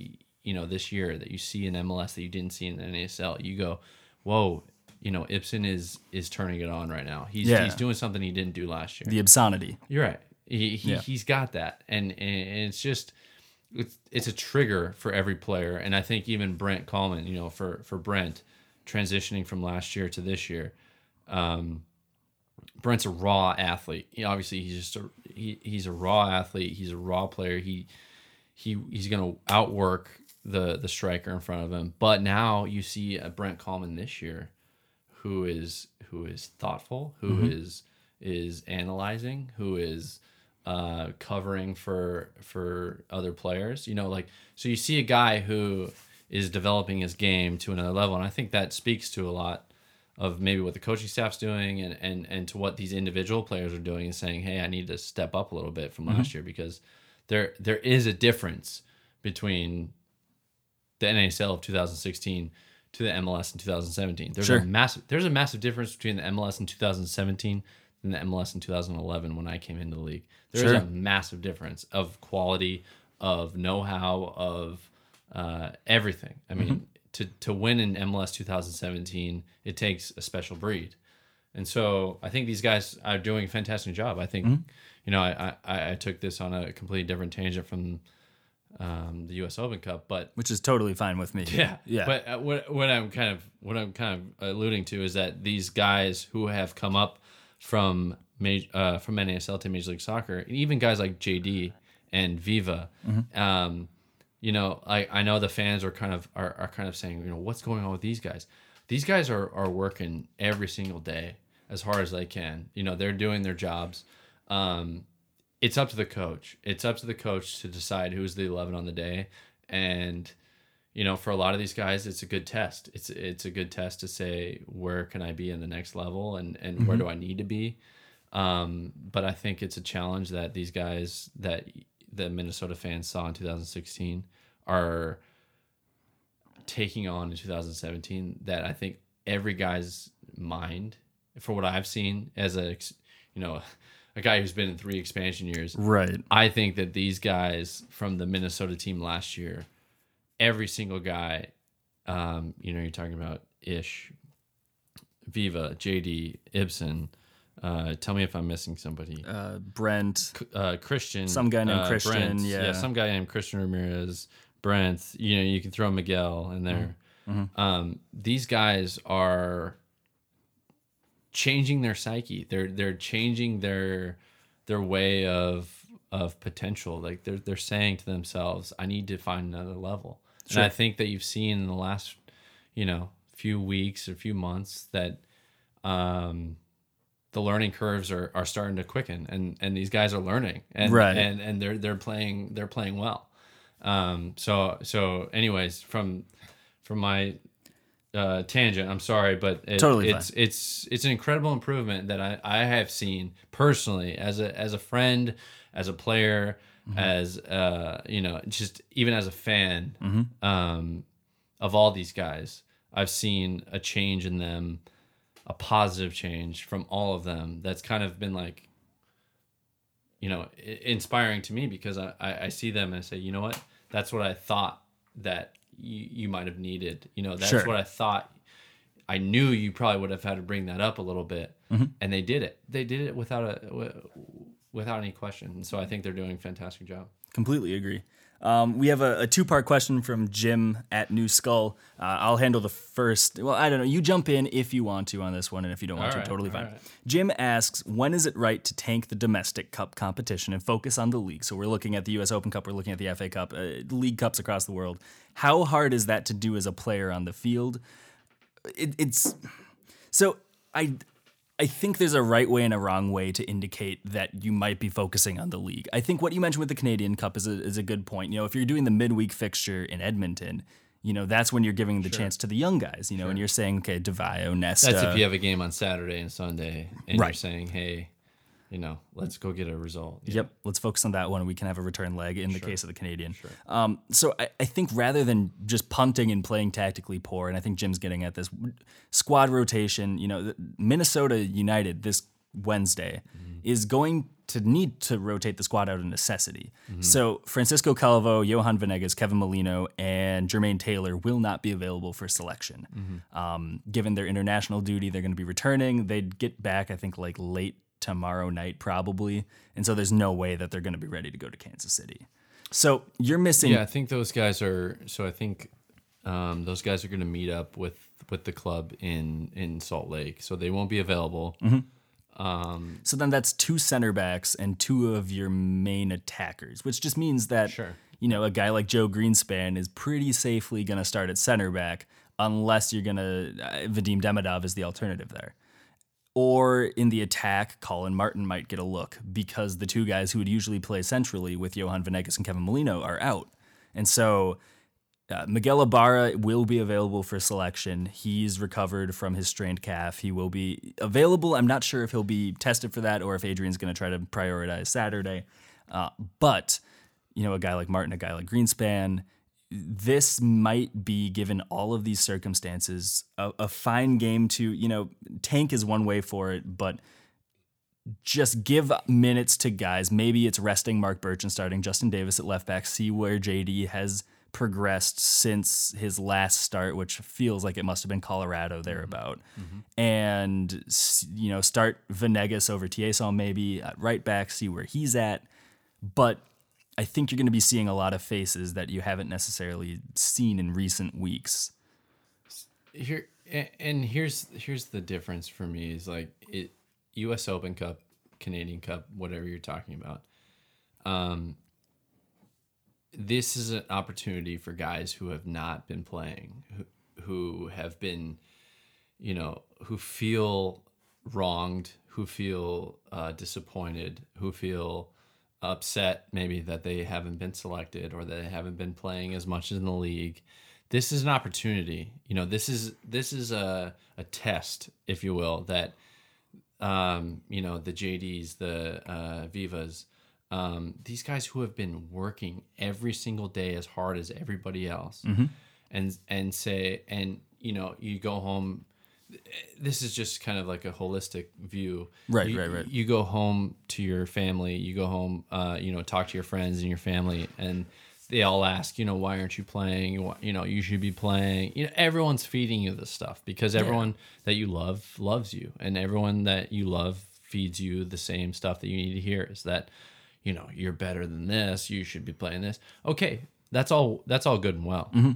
you know this year that you see in MLS that you didn't see in the NASL. You go, whoa. You know, Ibson is is turning it on right now. He's Yeah. he's doing something he didn't do last year. the obscenity. You're right. He, he Yeah. he's got that, and and it's just it's it's a trigger for every player, and I think even Brent Kallman, you know, for for Brent transitioning from last year to this year, um, Brent's a raw athlete. He, obviously, he's just a he, he's a raw athlete. He's a raw player. He he he's gonna outwork the the striker in front of him. But now you see a Brent Kallman this year, who is who is thoughtful, who is is analyzing, who is uh, covering for for other players. You know, like so you see a guy who is developing his game to another level, and I think that speaks to a lot of maybe what the coaching staff's doing and and and to what these individual players are doing and saying, hey, I need to step up a little bit from last mm-hmm. year because there there is a difference between the NASL of 2016 to the MLS in 2017. There's Sure. a massive there's a massive difference between the MLS in 2017 and the MLS in 2011 when I came into the league. There's Sure. a massive difference of quality, of know-how, of uh, everything. I mean, to to win in MLS 2017, it takes a special breed. And so I think these guys are doing a fantastic job. I think, you know, I, I, I took this on a completely different tangent from um, the U.S. Open Cup, but which is totally fine with me. yeah, yeah. But uh, what what I'm kind of what I'm kind of alluding to is that these guys who have come up from uh, from NASL to Major League Soccer, even guys like JD and Viva. Um, you know, I, I know the fans are kind of are, are kind of saying, you know, what's going on with these guys? These guys are, are working every single day as hard as they can. You know, they're doing their jobs. Um, it's up to the coach. It's up to the coach to decide who's the eleven on the day. And, you know, for a lot of these guys, it's a good test. It's it's a good test to say where can I be in the next level and, and where do I need to be. Um, but I think it's a challenge that these guys that the Minnesota fans saw in 2016 are taking on in 2017 that I think every guy's mind for what I've seen as a you know a guy who's been in three expansion years Right. I think that these guys from the Minnesota team last year every single guy um, you know you're talking about Ish Viva JD Ibson uh, tell me if I'm missing somebody Uh, Brent. uh, Christian, Some guy named uh, Christian, Brent, yeah. some guy named Christian Ramirez, Brent. You know, you can throw Miguel in there. Mm-hmm. Um, these guys are changing their psyche. They're they're changing their their way of of potential. Like they're they're saying to themselves, "I need to find another level." And I think that you've seen in the last, you know, few weeks or few months that um, the learning curves are, are starting to quicken and, and these guys are learning and Right. and, and they're they're playing they're playing well. Um, so so anyways from from my uh, tangent, I'm sorry, but it, Totally it's it's it's an incredible improvement that I, I have seen personally as a as a friend, as a player, Mm-hmm. as uh you know just even as a fan Mm-hmm. um, of all these guys. I've seen a change in them a positive change from all of them that's kind of been like you know i- inspiring to me because I, I, I see them and I say you know what? That's what I thought that you, you might have needed. You know that's Sure. what I thought I knew you probably would have had to bring that up a little bit. Mm-hmm. And they did it. They did it without a without any question. And so I think they're doing a fantastic job. Completely agree. Um, we have a, a two part question from Jim at New Skull. Uh, I'll handle the first. Well, I don't know. You jump in if you want to on this one, and if you don't want All to, right, totally fine. right. Jim asks, when is it right to tank the domestic cup competition and focus on the league? So we're looking at the U.S. Open Cup, we're looking at the FA Cup, uh, league cups across the world. How hard is that to do as a player on the field? It, it's so I I think there's a right way and a wrong way to indicate that you might be focusing on the league. I think what you mentioned with the Canadian Cup is a, is a good point. You know, if you're doing the midweek fixture in Edmonton, you know, that's when you're giving the chance to the young guys, you know, and you're saying, okay, DeVio, Nesta. that's if you have a game on Saturday and Sunday and you're saying hey you know let's go get a result Yep, let's focus on that one. We can have a return leg in the case of the Canadian. Um, so I, I think rather than just punting and playing tactically poor, and I think Jim's getting at this squad rotation. You know, Minnesota United this Wednesday is going to need to rotate the squad out of necessity. So Francisco Calvo, Johan Venegas, Kevin Molino, and Jermaine Taylor will not be available for selection. Um, given their international duty, they're going to be returning. They'd get back, I think, like late tomorrow night probably, and so there's no way that they're going to be ready to go to Kansas City. So you're missing. Yeah, I think those guys are. So I think um, those guys are going to meet up with with the club in in Salt Lake. So they won't be available. So then that's two center backs and two of your main attackers, which just means that Sure. you know a guy like Joe Greenspan is pretty safely going to start at center back unless you're going to uh, Vadim Demidov is the alternative there. Or in the attack, Colin Martin might get a look because the two guys who would usually play centrally with Johan Venegas and Kevin Molino are out. And so uh, Miguel Ibarra will be available for selection. He's recovered from his strained calf. He will be available. I'm not sure if he'll be tested for that or if Adrian's going to try to prioritize Saturday. Uh, but, you know, a guy like Martin, a guy like Greenspan, this might be, given all of these circumstances, a, a fine game to, you know, tank is one way for it, but just give minutes to guys. Maybe it's resting Marc Burch and starting Justin Davis at left back. See where JD has progressed since his last start, which feels like it must have been Colorado mm-hmm. thereabout. Mm-hmm. And you know, start Venegas over Tieson maybe at right back. See where he's at. But I think you're going to be seeing a lot of faces that you haven't necessarily seen in recent weeks. Here and here's here's the difference for me is like it U.S. Open Cup, Canadian Cup, whatever you're talking about. Um, this is an opportunity for guys who have not been playing, who, who have been, you know, who feel wronged, who feel uh, disappointed, who feel upset maybe that they haven't been selected or that they haven't been playing as much in the league. This is an opportunity. You know, this is this is a a test, if you will, that um, you know, the JDs, the uh, Vivas, um, these guys who have been working every single day as hard as everybody else, and and say, and you know, you go home. This is just kind of like a holistic view. Right, You- right, right. You go home to your family. You go home, uh, you know, talk to your friends and your family, and they all ask, you know, why aren't you playing? You know, you should be playing. You know, everyone's feeding you this stuff because everyone that you love loves you, and everyone that you love feeds you the same stuff that you need to hear. Is that, you know, you're better than this. You should be playing this. Okay, that's all. That's all good and well. Mm-hmm.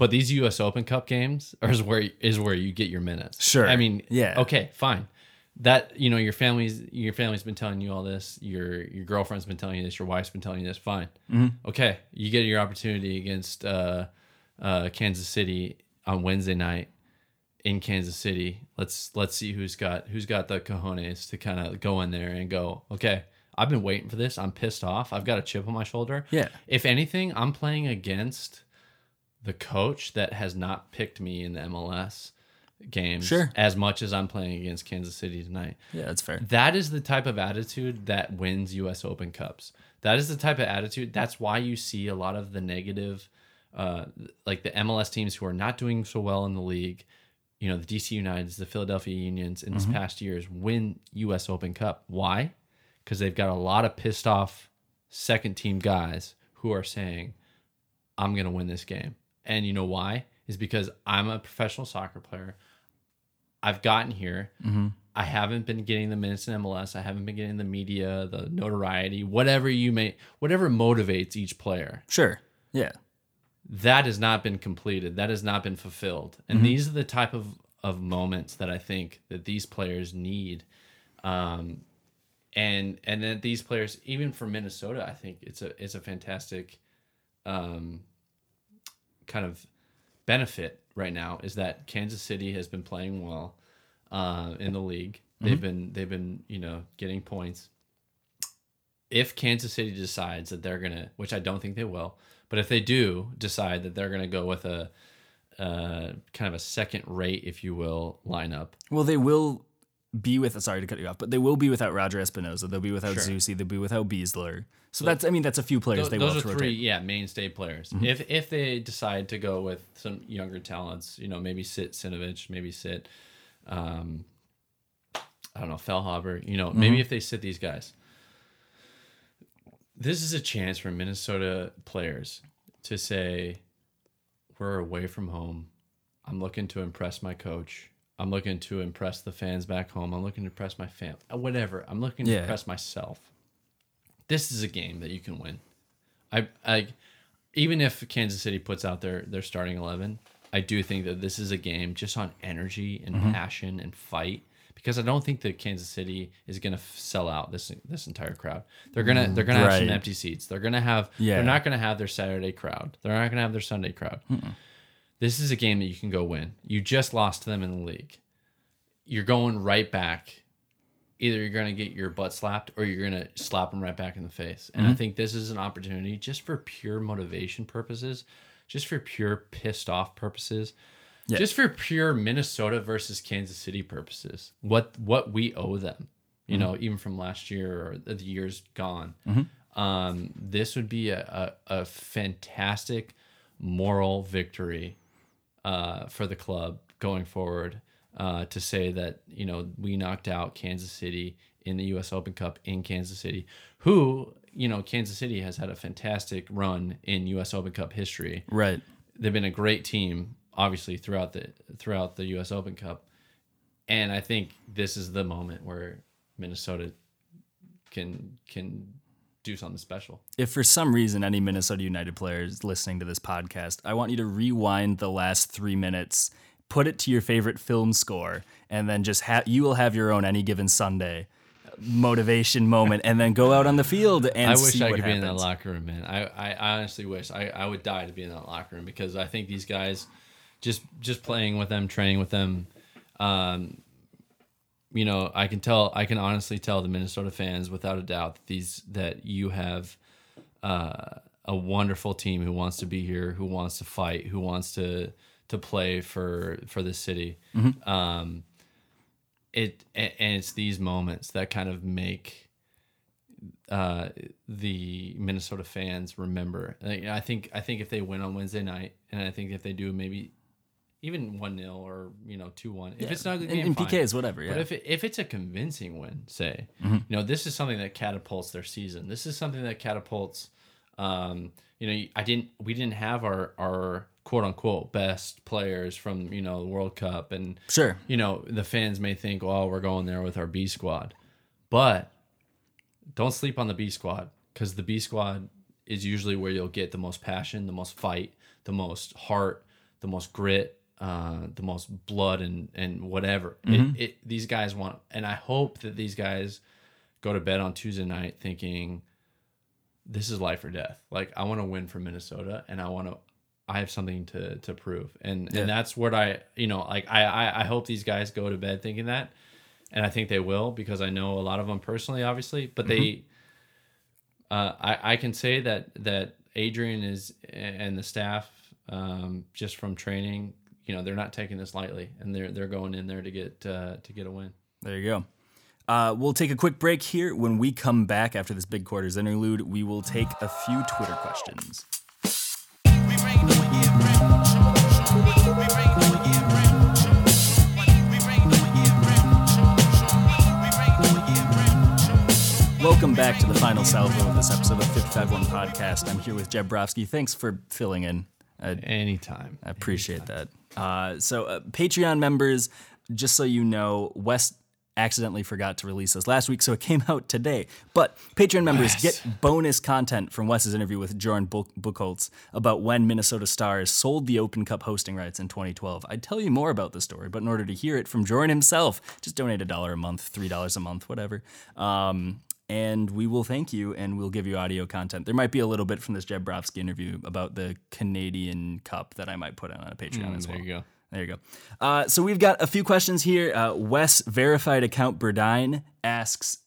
But these U.S. Open Cup games are is where is where you get your minutes. Sure. I mean, Yeah. Okay, fine. That you know, your family's your family's been telling you all this. Your your girlfriend's been telling you this. Your wife's been telling you this. Fine. Mm-hmm. Okay, you get your opportunity against uh, uh, Kansas City on Wednesday night in Kansas City. Let's let's see who's got who's got the cojones to kind of go in there and go. Okay, I've been waiting for this. I'm pissed off. I've got a chip on my shoulder. Yeah. If anything, I'm playing against the coach that has not picked me in the MLS games Sure. as much as I'm playing against Kansas City tonight. Yeah, that's fair. That is the type of attitude that wins US Open Cups. That is the type of attitude. That's why you see a lot of the negative, uh, like the MLS teams who are not doing so well in the league. You know, the DC Uniteds, the Philadelphia Unions in this past years win US Open Cup. Why? Because they've got a lot of pissed off second team guys who are saying, I'm going to win this game. And you know why? Is because I'm a professional soccer player. I've gotten here. I haven't been getting the minutes in MLS. I haven't been getting the media, the notoriety, whatever you may, whatever motivates each player. Sure. Yeah. That has not been completed. That has not been fulfilled. And these are the type of, of moments that I think that these players need. Um, and and then these players, even for Minnesota, I think it's a it's a fantastic um, kind of benefit right now is that Kansas City has been playing well uh, in the league. They've been they've been you know getting points. If Kansas City decides that they're gonna, which I don't think they will, but if they do decide that they're gonna go with a uh, kind of a second rate, if you will, lineup, Well, they will be with. Sorry to cut you off, but they will be without Roger Espinoza. They'll be without Sure. Zusi. They'll be without Besler. So that's. I mean, that's a few players Those, they will those have are three, rotate. yeah, mainstay players. If if they decide to go with some younger talents, you know, maybe sit Sinovic, maybe sit, um, I don't know, Feilhaber. You know, maybe if they sit these guys, this is a chance for Minnesota players to say, "We're away from home. I'm looking to impress my coach." I'm looking to impress the fans back home. I'm looking to impress my family. Whatever. I'm looking to Yeah. impress myself this is a game that you can win. I, I, even if Kansas City puts out their their starting eleven, I do think that this is a game just on energy and Mm-hmm. passion and fight. Because I don't think that Kansas City is going to sell out this this entire crowd. They're gonna they're gonna have some empty seats. They're gonna have Yeah. they're not gonna have their Saturday crowd. They're not gonna have their Sunday crowd. This is a game that you can go win. You just lost to them in the league. You're going right back either you're going to get your butt slapped or you're going to slap them right back in the face. And I mm-hmm. think this is an opportunity just for pure motivation purposes, just for pure pissed off purposes, just for pure Minnesota versus Kansas City purposes. What what we owe them, you mm-hmm. know, even from last year or the years gone. Mm-hmm. Um, this would be a, a, a fantastic moral victory uh, for the club going forward uh, to say that you know we knocked out Kansas City in the U.S. Open Cup in Kansas City, who you know Kansas City has had a fantastic run in U.S. Open Cup history. Right. They've been a great team, obviously throughout the throughout the U.S. Open Cup, and I think this is the moment where Minnesota can can do something special. If for some reason any Minnesota United players listening to this podcast, I want you to rewind the last three minutes, put it to your favorite film score, and then just have you will have your own any given Sunday motivation moment and then go out on the field and I wish see I what could be in that locker room, man. I, I honestly wish I, I would die to be in that locker room because I think these guys, just just playing with them, training with them, um, you know, I can tell, I can honestly tell the Minnesota fans without a doubt that these that you have uh, a wonderful team who wants to be here, who wants to fight, who wants to to play for for the city. Um, it and it's these moments that kind of make uh, the Minnesota fans remember. I think I think if they win on Wednesday night, and I think if they do maybe even one 0 or you know two one, if it's not a good in, game, in fine. PKs, whatever. Yeah. But if it, if it's a convincing win, say, Mm-hmm. you know, this is something that catapults their season. This is something that catapults. Um, you know, I didn't. We didn't have our our quote unquote best players from you know the World Cup, and Sure. you know the fans may think, "Oh, we're going there with our B squad," but don't sleep on the B squad because the B squad is usually where you'll get the most passion, the most fight, the most heart, the most grit, uh, the most blood, and and whatever. It, it, these guys want, and I hope that these guys go to bed on Tuesday night thinking, "This is life or death." Like I want to win for Minnesota, and I want to. I have something to to prove, and Yeah. and that's what I you know like I, I I hope these guys go to bed thinking that, and I think they will because I know a lot of them personally, obviously. But they, uh, I I can say that that Adrian is and the staff, um, just from training, you know, they're not taking this lightly, and they're they're going in there to get uh, to get a win. There you go. Uh, we'll take a quick break here. When we come back after this big quarters interlude, we will take a few Twitter questions. We rain on year round. Show, show me. We rain on year round. Show, somebody. We rain on year round. Show, show me. We rain on year round. Show, somebody. Welcome back to the final salvo of this episode of 551 Podcast. I'm here with Jeb Brovsky. Thanks for filling in. Uh, Anytime. I appreciate that. Uh, so, uh, Patreon members, just so you know, Wes accidentally forgot to release this last week, so it came out today. But Patreon members get bonus content from Wes's interview with Jordan Buch- Buchholz about when Minnesota Stars sold the Open Cup hosting rights in 2012. I'd tell you more about the story, but in order to hear it from Jordan himself, just donate a dollar a month, three dollars a month, whatever. Um, and we will thank you and we'll give you audio content. There might be a little bit from this Jeb Brovsky interview about the Canadian Cup that I might put on a Patreon as well. there you go. There you go. Uh, so we've got a few questions here. Uh, Wes verified account Burdine asks,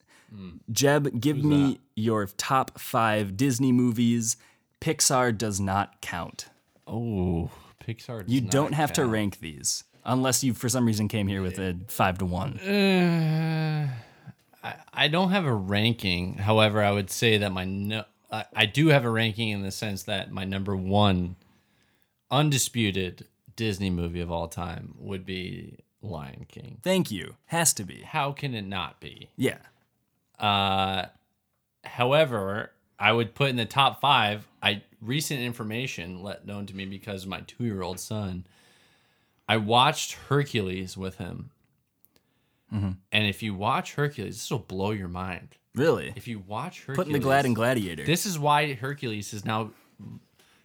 Jeb, give me your top five Disney movies. Pixar does not count. Oh, Pixar. does You don't have to rank these unless you, for some reason, came here with a five to one. Uh, I, I don't have a ranking. However, I would say that my no, I, I do have a ranking in the sense that my number one undisputed Disney movie of all time would be Lion King. Thank you. Has to be. How can it not be? Yeah. Uh, however, I would put in the top five. I recent information let known to me because of my two year old son. I watched Hercules with him, Mm-hmm. and if you watch Hercules, this will blow your mind. Really? If you watch Hercules, Putting the Glad and Gladiator. this is why Hercules is now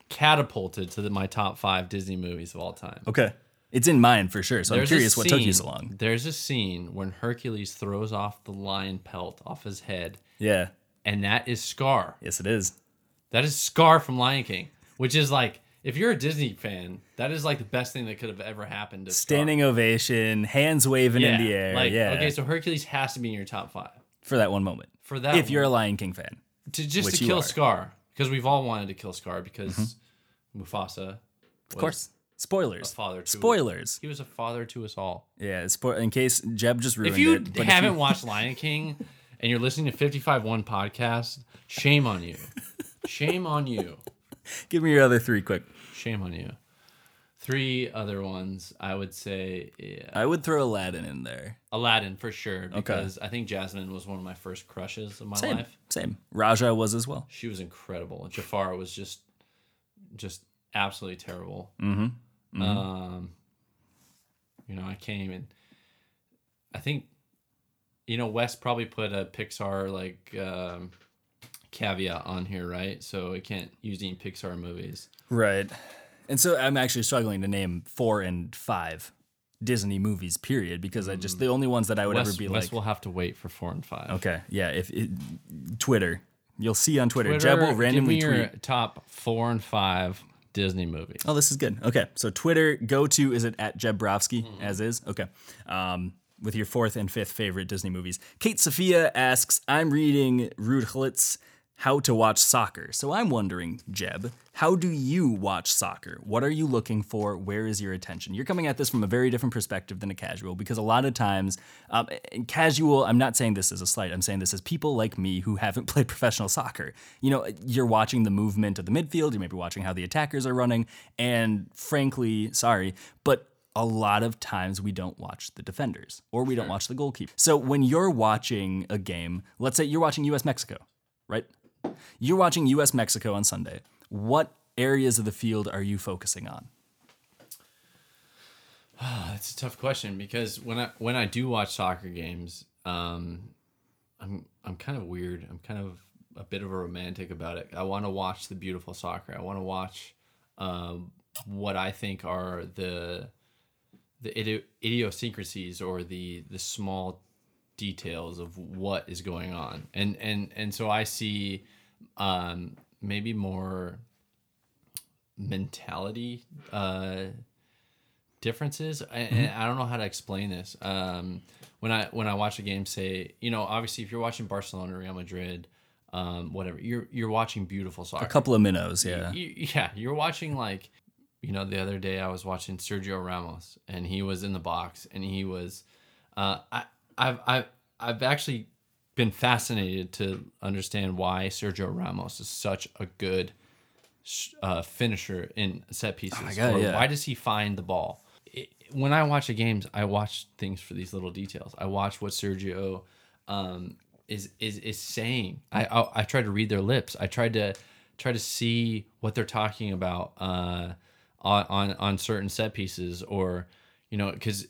catapulted to the, my top five Disney movies of all time. okay. It's in mine for sure. So There's I'm curious what took you scene- so long. There's a scene when Hercules throws off the lion pelt off his head, Yeah. and that is Scar. Yes, it is. That is Scar from Lion King, which is like, if you're a Disney fan, that is like the best thing that could have ever happened to Scar. Standing ovation, hands waving yeah. in the air. Like, yeah. okay, so Hercules has to be in your top five for that one moment. for that. if you're a. Lion King fan. to just to kill. Scar, because we've all wanted to kill Scar because mm-hmm. Mufasa, Of course. Spoilers. father to Spoilers. he was a father to us all. Yeah, spo- in case Jeb just ruined If you it. haven't you- watched Lion King and you're listening to 55 One podcast, shame on you. Shame on you. give me your other three quick. Shame on you. Three other ones, I would say yeah. I would throw Aladdin in there. Aladdin for sure, because I think Jasmine was one of my first crushes of my Same. life. Same. Rajah was as well. She was incredible. Jafar was just, just absolutely terrible. Mm-hmm. Um, you know, I can't even. I think, you know, Wes probably put a Pixar like um, caveat on here, right? So it can't use any Pixar movies. Right. And so I'm actually struggling to name four and five. Disney movies. Period. Because I just the only ones that I would Wes, ever be Wes like, will have to wait for four and five. okay, yeah. If it, Twitter, you'll see on Twitter, Twitter, Jeb will give randomly me your top four and five Disney movies. Oh, this is good. Okay, so Twitter go to is it at Jeb Brovsky Mm-hmm. as is? Okay, um, with your fourth and fifth favorite Disney movies. Kate Sophia asks, I'm reading Ruud Gullit's How to Watch Soccer. So I'm wondering, Jeb, how do you watch soccer? What are you looking for? Where is your attention? You're coming at this from a very different perspective than a casual because a lot of times, um, casual, I'm not saying this as a slight, I'm saying this as people like me who haven't played professional soccer. You know, you're watching the movement of the midfield, you may be watching how the attackers are running, and frankly, sorry, but a lot of times we don't watch the defenders or we don't watch the goalkeeper. So when you're watching a game, let's say you're watching US Mexico, right? You're watching US Mexico on Sunday. What areas of the field are you focusing on? That's a tough question because when I when I do watch soccer games, um, I'm I'm kind of weird. I'm kind of a bit of a romantic about it. I want to watch the beautiful soccer. I want to watch um, what I think are the the idiosyncrasies or the the small details of what is going on, and and and so I see um, maybe more mentality. Uh, differences. I, and I don't know how to explain this. Um, when I when I watch a game, say you know, obviously if you're watching Barcelona, Real Madrid, um, whatever, you're you're watching beautiful soccer. A couple of minnows, yeah. You- yeah, you're watching like, you know, the other day I was watching Sergio Ramos and he was in the box and he was, uh, I I've I've I've actually been fascinated to understand why Sergio Ramos is such a good uh, finisher in set pieces. my God, yeah. Why does he find the ball? It, when I watch the games, I watch things for these little details. I watch what Sergio um, is is is saying. I, I I try to read their lips. I tried to try to see what they're talking about uh, on on on certain set pieces, or you know, because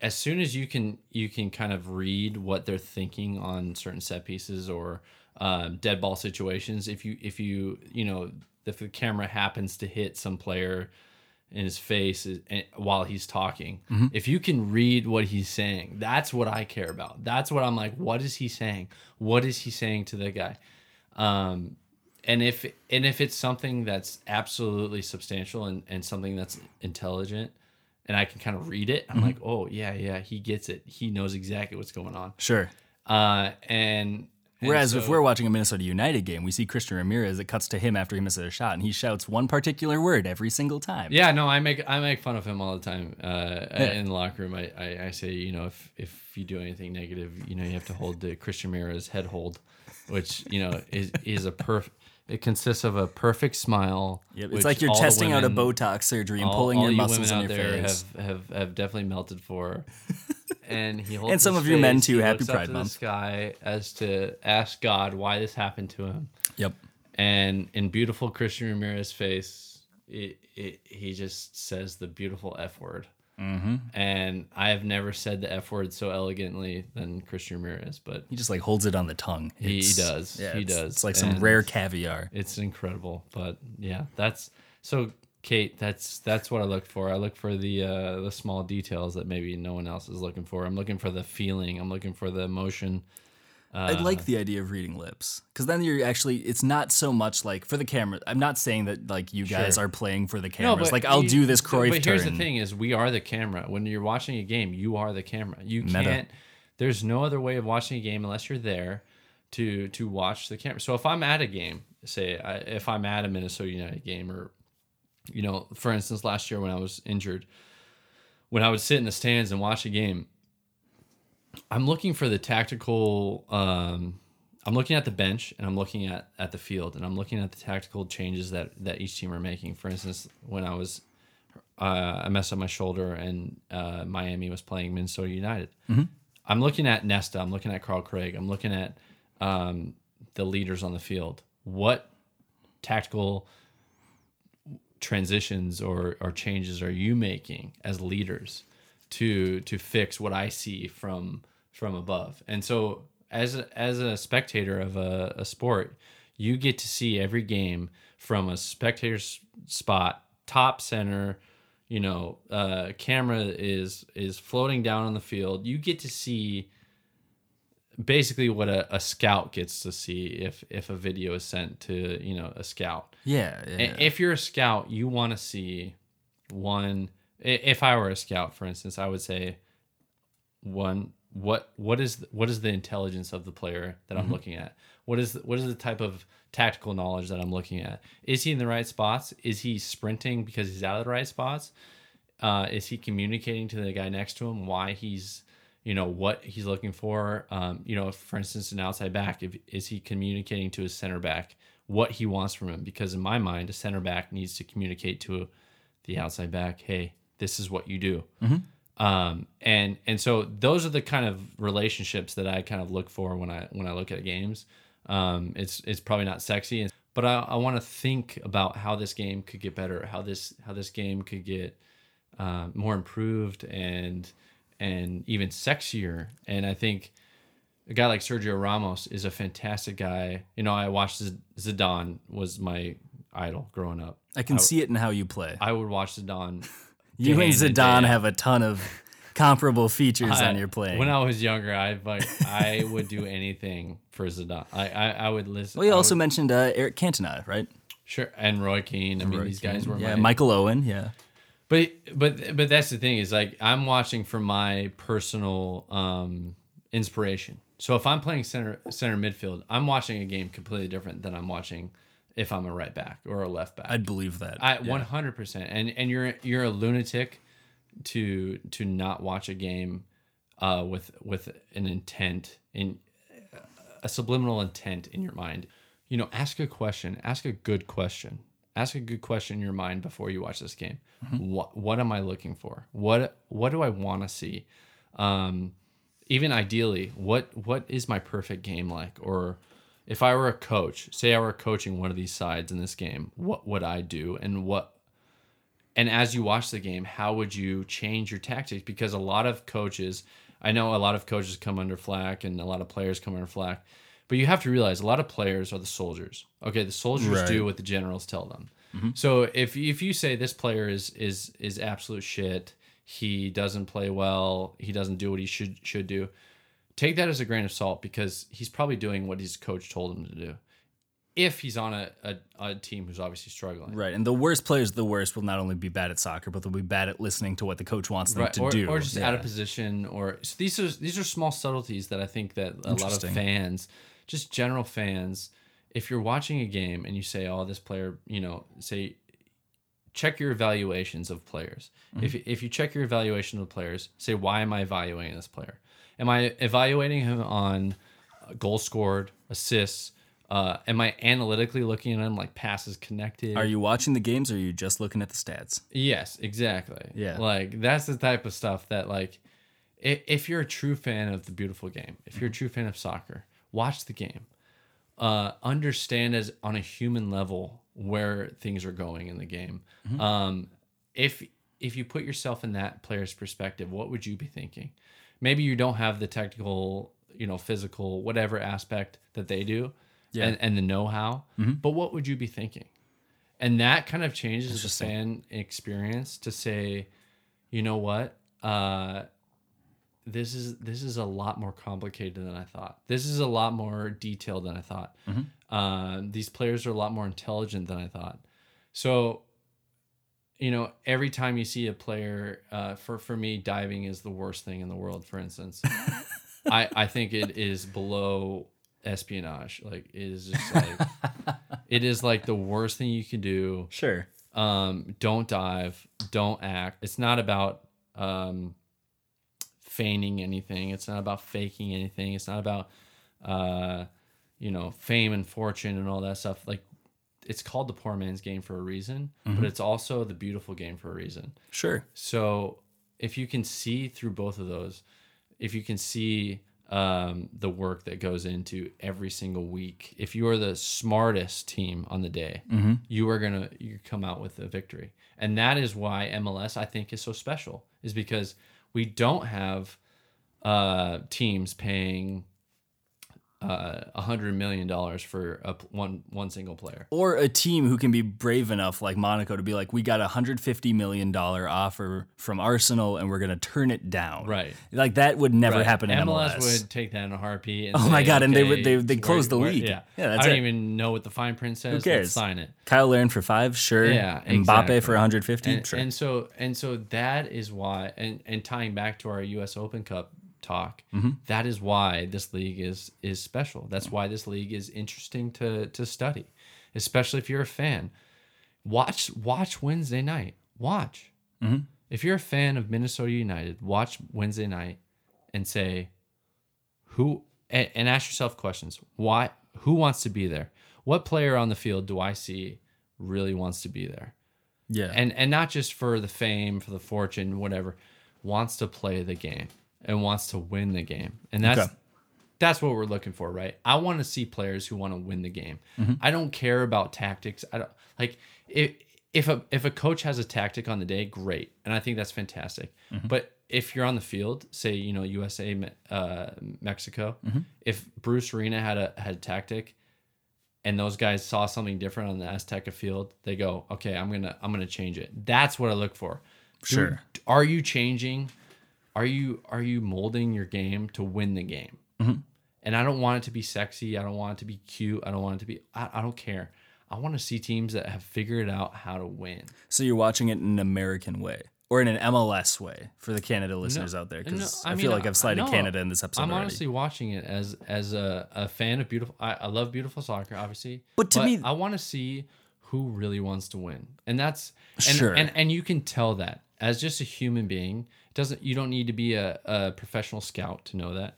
as soon as you can you can kind of read what they're thinking on certain set pieces or um, dead ball situations if you if you you know if the camera happens to hit some player in his face while he's talking if you can read what he's saying that's what i care about. That's what i'm like what is he saying? What is he saying to the guy? Um and if and if it's something that's absolutely substantial and, and something that's intelligent and I can kind of read it, I'm like, oh yeah, yeah, he gets it. He knows exactly what's going on. Sure. Uh, and, and Whereas if we're watching a Minnesota United game, we see Christian Ramirez, it cuts to him after he misses a shot, and he shouts one particular word every single time. yeah, no, I make I make fun of him all the time. Uh, in the locker room, I, I, I say, you know, if if you do anything negative, you know, you have to hold the Christian Ramirez head hold, which you know is is a perf. It consists of a perfect smile. Yep, It's like you're all testing out a Botox surgery and all- pulling all your you muscles in women your out there face. Have, have have definitely melted for. And he holds And some of your men too. Happy looks up Pride to Month. The sky as to ask God why this happened to him, Yep. and in beautiful Christian Ramirez face, it, it, he just says the beautiful F word. Mm-hmm. And I have never said the F word so elegantly than Christian Ramirez, but He just like holds it on the tongue. He It's- does. He it's- does. It's like some And- rare caviar. it's incredible but yeah that's so kate that's that's what i look for i look for the uh the small details that maybe no one else is looking for i'm looking for the feeling i'm looking for the emotion I uh, like the idea of reading lips because then you're actually. It's not so much like for the camera. I'm not saying that like you guys Sure. are playing for the cameras. like but I'll you- do this Cruyff But here's the thing: is we are the camera. When you're watching a game, you are the camera. You Meta. can't. There's no other way of watching a game unless you're there to to watch the camera. So if I'm at a game, say I, if I'm at a Minnesota United game, or you know, for instance, last year when I was injured, when I would sit in the stands and watch a game, I'm looking for the tactical. Um, I'm looking at the bench and I'm looking at, at the field and I'm looking at the tactical changes that, that each team are making. For instance, when I was uh, I messed up my shoulder and uh, Miami was playing Minnesota United. I'm looking at Nesta. I'm looking at Carl Craig. I'm looking at um, the leaders on the field. What tactical transitions or, or changes are you making as leaders to to fix what I see from from above? And so as a, as a spectator of a, a sport, you get to see every game from a spectator's spot, top center, you know, uh, camera is is floating down on the field. You get to see basically what a, a scout gets to see if if a video is sent to you know a scout. Yeah, yeah. And If you're a scout, you want to see one. If I were a scout, for instance, I would say one. What what is what is the intelligence of the player that I'm looking at? What is what is the type of tactical knowledge that I'm looking at? Is he in the right spots? Is he sprinting because he's out of the right spots? Uh, is he communicating to the guy next to him why he's you know what he's looking for um, you know for instance an outside back if, is he communicating to his center back what he wants from him because in my mind a center back needs to communicate to the outside back hey this is what you do um, and and so those are the kind of relationships that I kind of look for when I when I look at games um, it's it's probably not sexy but I, I want to think about how this game could get better how this how this game could get uh, more improved and and even sexier. And I think a guy like Sergio Ramos is a fantastic guy. You know, I watched Z- Zidane was my idol growing up. I can see it in how you play. I would watch Zidane. You and Zidane have a ton of comparable features on your playing. When I was younger, I like I would do anything for Zidane. I I, I would listen. well, you I also would- mentioned uh, Eric Cantona, right? sure and Roy Keane. I mean, these guys were yeah, my, Michael Owen, yeah. But but but that's the thing is like I'm watching for my personal um, inspiration. So if I'm playing center center midfield, I'm watching a game completely different than I'm watching if I'm a right back or a left back. I'd believe that. I 100 percent. And and you're you're a lunatic to to not watch a game uh, with with an intent in a subliminal intent in your mind. You know, ask a question. Ask a good question. Ask a good question in your mind before you watch this game. What what am I looking for? What what do I want to see? Um, even ideally, what what is my perfect game like? Or if I were a coach, say I were coaching one of these sides in this game, what would I do? And what and as you watch the game, how would you change your tactics? Because a lot of coaches, I know a lot of coaches come under flack and a lot of players come under flack, but you have to realize a lot of players are the soldiers. Okay, the soldiers Right. do what the generals tell them. Mm-hmm. So if if you say this player is is is absolute shit, he doesn't play well, he doesn't do what he should should do, take that as a grain of salt because he's probably doing what his coach told him to do. If he's on a, a, a team who's obviously struggling. Right, and the worst players, the worst, will not only be bad at soccer, but they'll be bad at listening to what the coach wants them to or, do, or just out of position or so these are these are small subtleties that I think that a lot of fans just general fans if you're watching a game and you say oh this player you know say check your evaluations of players Mm-hmm. if, if you check your evaluation of players say why am I evaluating this player am I evaluating him on uh, goal scored assists uh, am I analytically looking at him like passes connected Are you watching the games, or are you just looking at the stats? Yes, exactly. Yeah. Like that's the type of stuff that like if, if you're a true fan of the beautiful game, if you're a true fan of soccer, watch the game. Uh, understand as on a human level where things are going in the game. Um, if if you put yourself in that player's perspective, what would you be thinking? Maybe you don't have the technical, you know, physical, whatever aspect that they do, and, and the know-how. But what would you be thinking? and that kind of changes the fan experience to say you know what? Uh this is this is a lot more complicated than i thought. This is a lot more detailed than i thought. Uh, these players are a lot more intelligent than i thought. So you know every time you see a player uh, for for me diving is the worst thing in the world for instance i i think it is below espionage like it is just like it is like the worst thing you can do Sure. um, don't dive, don't act. It's not about um, feigning anything. It's not about faking anything. It's not about uh, you know fame and fortune and all that stuff. Like it's called the poor man's game for a reason, but it's also the beautiful game for a reason. Sure. So if you can see through both of those, if you can see um, the work that goes into every single week, if you are the smartest team on the day, you are gonna you come out with a victory, and that is why MLS I think is so special, is because we don't have uh, teams paying uh, a hundred million dollars for a one one single player. or a team who can be brave enough like Monaco to be like, we got a hundred fifty million dollar offer from Arsenal, and we're gonna turn it down. Right. Like that would never Right. happen in MLS. MLS would take that in a heartbeat. And Oh my say, God, and they would- they- they closed the where- league. Yeah, Yeah, I don't it. even know what the fine print says. Who Let's cares? sign it. Cyle Larin for five, sure. Yeah, Mbappe exactly. for 150, sure. and so and so that is why and and tying back to our US Open Cup talk. Mm-hmm. that is why this league is is special. That's why this league is interesting to to study especially if you're a fan. Watch watch Wednesday night. Watch. Mm-hmm. if you're a fan of Minnesota United watch Wednesday night and say who and, and ask yourself questions. Why who wants to be there? What player on the field do I see really wants to be there? Yeah. and and not just for the fame, for the fortune, whatever, wants to play the game and wants to win the game, and that's Okay. that's what we're looking for, right? I want to see players who want to win the game. Mm-hmm. I don't care about tactics. I don't like if if a if a coach has a tactic on the day, great, and I think that's fantastic. Mm-hmm. But if you're on the field, say you know USA, uh, Mexico, Mm-hmm. if Bruce Arena had a had a tactic and those guys saw something different on the Azteca field, they go, "Okay, I'm gonna I'm gonna change it." That's what I look for. Do- Sure. are you changing? Are you are you molding your game to win the game? Mm-hmm. And I don't want it to be sexy. I don't want it to be cute. I don't want it to be. I, I don't care. I want to see teams that have figured out how to win. so you're watching it in an American way or in an MLS way for the Canada listeners out there? No, Because I I, mean, feel like I've slighted no, Canada in this episode I'm already. honestly watching it as as a, a fan of beautiful. I, I love beautiful soccer, obviously. But to me- I want to see who really wants to win, and that's and, Sure. And and you can tell that as just a human being. Doesn't you don't need to be a, a professional scout to know that.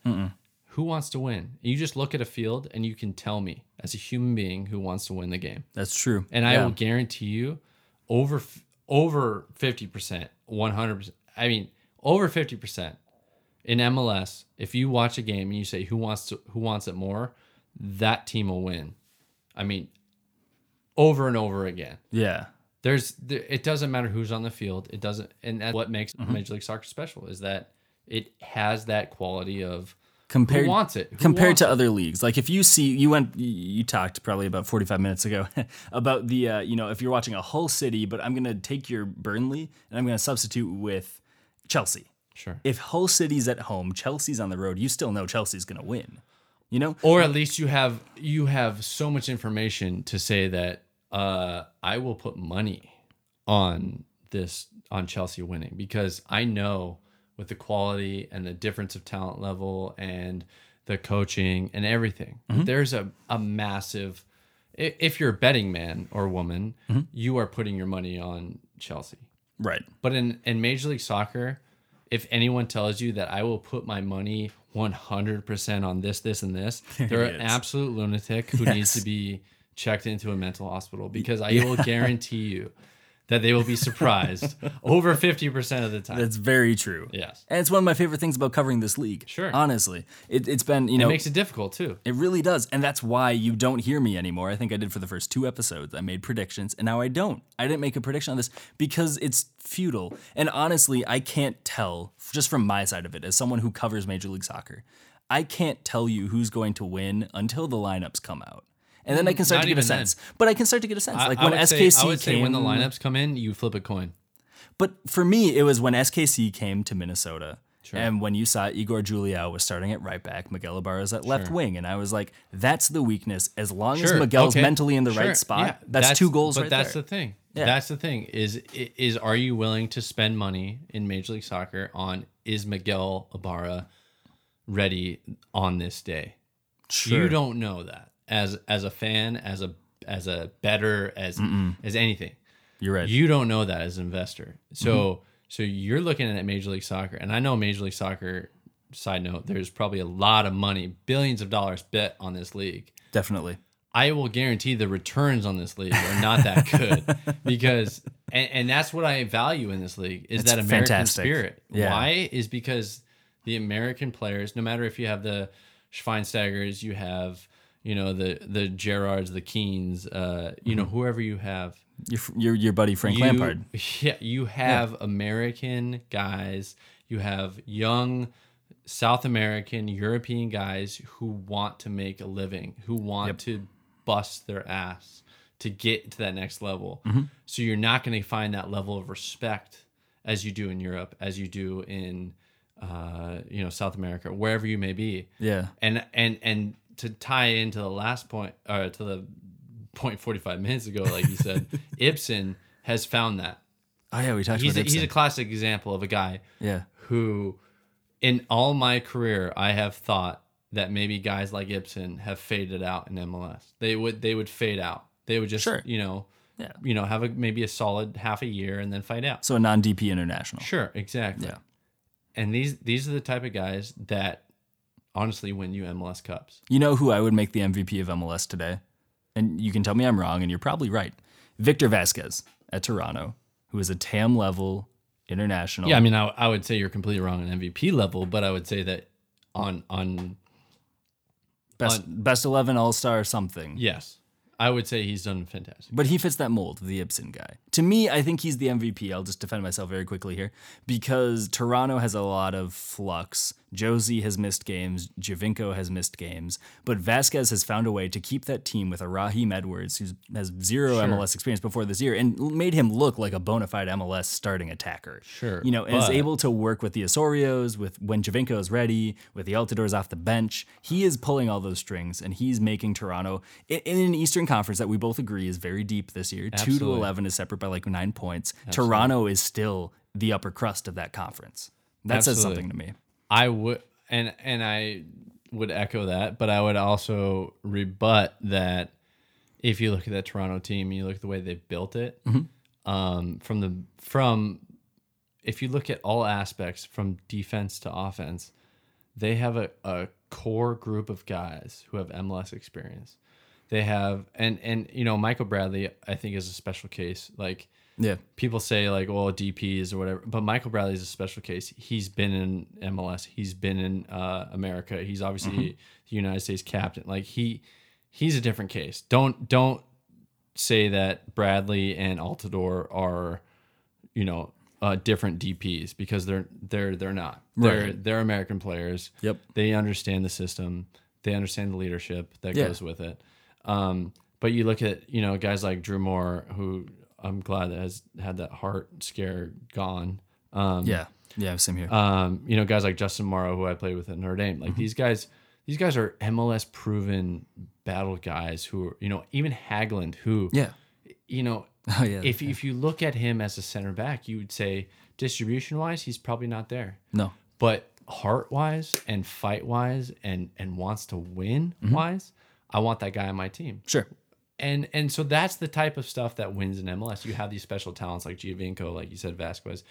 Who wants to win? You just look at a field and you can tell me as a human being who wants to win the game. That's true. And I will guarantee you over over 50%, 100%. I mean, over 50% in MLS, if you watch a game and you say who wants to who wants it more, that team will win. I mean, over and over again. Yeah. There's it doesn't matter who's on the field. It doesn't and that's what makes Mm-hmm. Major League Soccer special is that it has that quality of compared wants it? Who compared wants to it? other leagues like if you see you went you- talked probably about 45 minutes ago about the uh, you know if you're watching a Hull City but i'm gonna take your burnley and i'm gonna substitute with chelsea Sure. if Hull City's at home, Chelsea's on the road, you still know Chelsea's going to win. You know? or at least you have you have so much information to say that uh, I will put money on this on Chelsea winning because I know with the quality and the difference of talent level and the coaching and everything, there's a, a massive. If you're a betting man or woman, you are putting your money on Chelsea. Right. But in, in Major League Soccer, if anyone tells you that I will put my money 100% on this, this, and this, they're an absolute lunatic who needs to be checked into a mental hospital because I will guarantee you that they will be surprised over 50% of the time. That's very true. Yes. And it's one of my favorite things about covering this league. Sure. Honestly. It, it's been, you know. it makes it difficult too. It really does. And that's why you don't hear me anymore. I think I did for the first two episodes. I made predictions, and now I don't. I didn't make a prediction on this because it's futile. And honestly, I can't tell, just from my side of it, as someone who covers Major League Soccer, I can't tell you who's going to win until the lineups come out. And then I can start not to get a even sense. But I can start to get a sense. Like I when would SKC say, I would came. say when the lineups come in, you flip a coin. But for me, it was when SKC came to Minnesota. And when you saw Igor Juliao was starting at right back, Miguel Ibarra's at left wing, and I was like, "That's the weakness. As long as Sure, Miguel's okay, mentally in the sure, right spot, yeah, that's, two goals But right that's there." the thing. Yeah. That's the thing is is are you willing to spend money in Major League Soccer on is Miguel Ibarra ready on this day? Sure. You don't know that as as a fan, as a as a better, as as anything. You're right. You don't know that as an investor. So Mm-hmm. so you're looking at Major League Soccer, and I know Major League Soccer. Side note: There's probably a lot of money, billions of dollars bet on this league. Definitely. I will guarantee the returns on this league are not that good because, and, and that's what I value in this league is It's that American fantastic. spirit. Yeah. Why is because the American players, no matter if you have the Schweinsteigers, you have you know the the Gerards, the Keanes, uh, you know whoever you have, Your, your, your buddy Frank you, Lampard. Yeah, you have American guys. You have young South American, European guys who want to make a living, who want Yep. to bust their ass to get to that next level. Mm-hmm. So you're not going to find that level of respect as you do in Europe, as you do in uh, you know South America, wherever you may be. Yeah. And and and to tie into the last point, or to the point 45 minutes ago, like you said, Ibson has found that. Oh yeah, we talked He's a, about he's a classic example of a guy yeah. who in all my career I have thought that maybe guys like Ibson have faded out in MLS. They would they would fade out. They would just Sure. you know Yeah. you know have a maybe a solid half a year and then fade out. So a non-DP international. Sure, exactly. Yeah. And these these are the type of guys that honestly win you MLS cups. You know who I would make the MVP of MLS today? And you can tell me I'm wrong, and you're probably right. Victor Vazquez at Toronto, who is a TAM level international. Yeah, I mean I, I would say you're completely wrong on MVP level, but I would say that on on best best eleven All Star something. yes, I would say he's done fantastic. But he fits that mold, the Ibson guy. To me, I think he's the MVP. I'll just defend myself very quickly here because Toronto has a lot of flux. Jozy has missed games, Giovinco has missed games, but Vazquez has found a way to keep that team with a Raheem Edwards who has zero MLS experience before this year and made him look like a bona fide MLS starting attacker. Sure, You know, and is able to work with the Osorios, with when Giovinco is ready, with the Altidores off the bench. He is pulling all those strings and he's making Toronto in, in an Eastern Conference that we both agree is very deep this year. Two to eleven is separate by like nine points. Toronto is still the upper crust of that conference. That says something to me. I would and and I would echo that, but I would also rebut that if you look at that Toronto team, you look at the way they've built it, um, from the from if you look at all aspects from defense to offense, they have a, a core group of guys who have MLS experience. They have and and you know Michael Bradley I think is a special case. Like Yeah. people say like, well, DPs or whatever, but Michael Bradley is a special case. He's been in MLS. He's been in uh, America. He's obviously the United States captain. Like he, he's a different case. Don't don't say that Bradley and Altidore are, you know, uh, different DPs because they're they're they're not. They're Right. they're American players. Yep. They understand the system. They understand the leadership that Yeah. goes with it. Um, but you look at you know guys like Drew Moor, who I'm glad that has had that heart scare gone. Um, Yeah. Yeah. Same here. um, you know, guys like Justin Morrow, who I played with at Notre Dame. Mm-hmm. Like these guys, these guys are MLS proven battle guys who are, you know, even Hagglund, who, yeah. you know, Oh yeah. if if you look at him as a center back, you would say distribution wise, he's probably not there. no. But heart wise and fight wise and and wants to win Mm-hmm. wise, I want that guy on my team. Sure. And and so that's the type of stuff that wins in MLS. You have these special talents like Giovinco, like you said, Vazquez.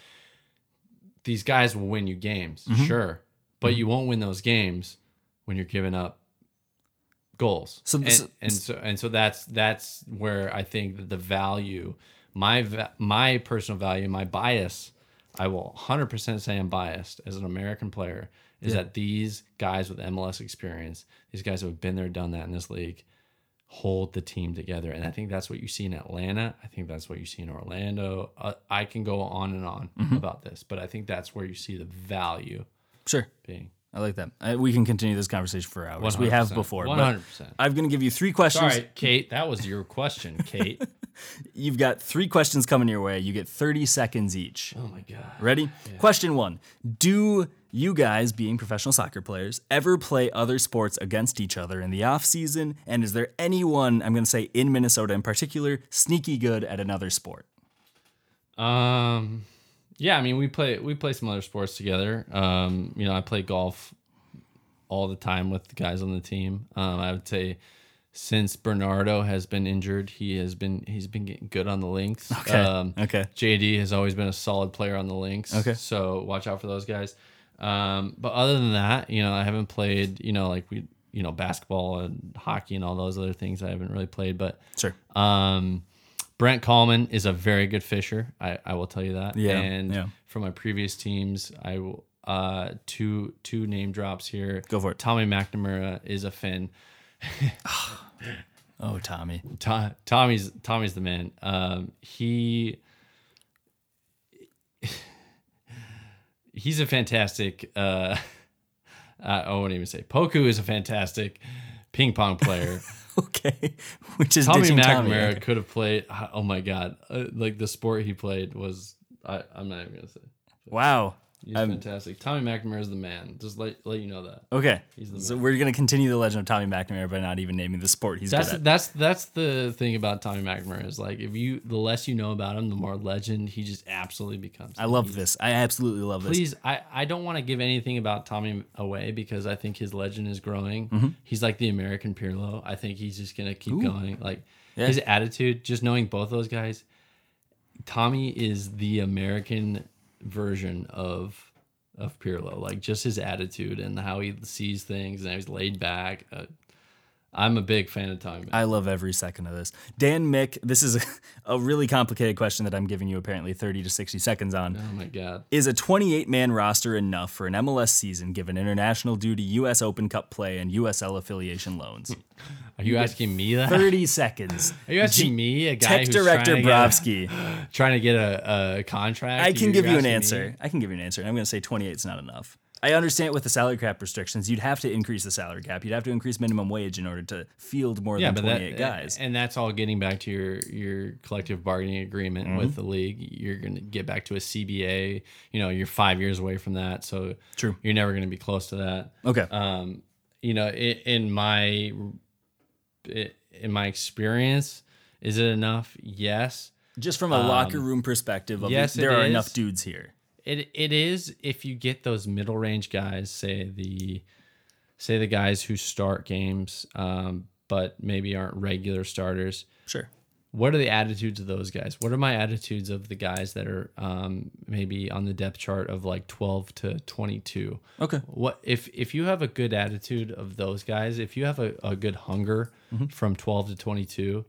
These guys will win you games, Mm-hmm. sure, but you won't win those games when you're giving up goals. So and, this- and so and so that's that's where I think that the value, my my personal value, my bias, I will 100% say I'm biased as an American player. Is that these guys with MLS experience, these guys who have been there, done that in this league, hold the team together. And I think that's what you see in Atlanta. I think that's what you see in Orlando. Uh, I can go on and on Mm-hmm. about this, but I think that's where you see the value Sure. being. I like that. Uh, we can continue this conversation for hours. We have before. 100%. I'm going to give you three questions. Sorry, Kate. That was your question, Kate. You've got three questions coming your way. You get 30 seconds each. oh my God. Ready? Question one Do you guys, being professional soccer players, ever play other sports against each other in the off season? And is there anyone, I'm going to say in Minnesota in particular, sneaky good at another sport? Um, yeah, I mean, we play we play some other sports together. Um, you know, I play golf all the time with the guys on the team. Um, I would say since Bernardo has been injured, he has been he's been getting good on the links. Okay. Um, Okay. JD has always been a solid player on the links. Okay. So watch out for those guys. Um, but other than that, you know, I haven't played, you know, like we, you know, basketball and hockey and all those other things I haven't really played. But Sure. um, Brent Kallman is a very good fisher. I, I will tell you that. Yeah, And yeah. from my previous teams, I will uh two two name drops here. Go for it. Tommy McNamara is a Finn. Oh, Tommy. To- Tommy's Tommy's the man. Um, he he's a fantastic uh, I won't even say. Poku is a fantastic ping pong player. Okay, which is Tommy McNamara Tommy. could have played. Oh my god! Uh, like the sport he played was. I, I'm not even gonna say. Wow. He's I'm- fantastic. Tommy McNamara is the man. Just let let you know that. Okay, the so we're gonna continue the legend of Tommy McNamara by not even naming the sport he's That's that's that's the thing about Tommy McNamara is like if you the less you know about him, the more legend he just absolutely becomes. I love this. I absolutely love this. Please, I, I don't want to give anything about Tommy away because I think his legend is growing. Mm-hmm. He's like the American Pirlo. I think he's just gonna keep going. Like Yeah. his attitude, just knowing both those guys, Tommy is the American version of of Pirlo. Like just his attitude and how he sees things and how he's laid back. Uh, I'm a big fan of Tommy. I love every second of this. Dan Mick, this is a, a really complicated question that I'm giving you apparently 30 to 60 seconds on. oh my god. Is a 28 man roster enough for an MLS season given international duty, U.S. Open Cup play, and USL affiliation loans? Are you asking me that? 30 seconds. Are you asking me, a guy Tech who's director trying to, get, Brovsky. Trying to get a, a contract? I can give you an asking me? answer. I can give you an answer. I'm going to say 28 is not enough. I understand with the salary cap restrictions, you'd have to increase the salary cap. You'd have to increase minimum wage in order to field more Yeah, than but 28 that, guys. and that's all getting back to your your collective bargaining agreement Mm-hmm. with the league. You're going to get back to a CBA. You know, you're five years away from that, so True. You're never going to be close to that. Okay. Um, you know, in my in my experience, is it enough? Yes. Just from a locker room perspective, of um, yes, there are is. enough dudes here. It it is if you get those middle range guys, say the say the guys who start games, um, but maybe aren't regular starters. Sure. What are the attitudes of those guys? What are my attitudes of the guys that are um, maybe on the depth chart of like twelve to twenty two? Okay. What if if you have a good attitude of those guys? If you have a, a good hunger Mm-hmm. from twelve to twenty two,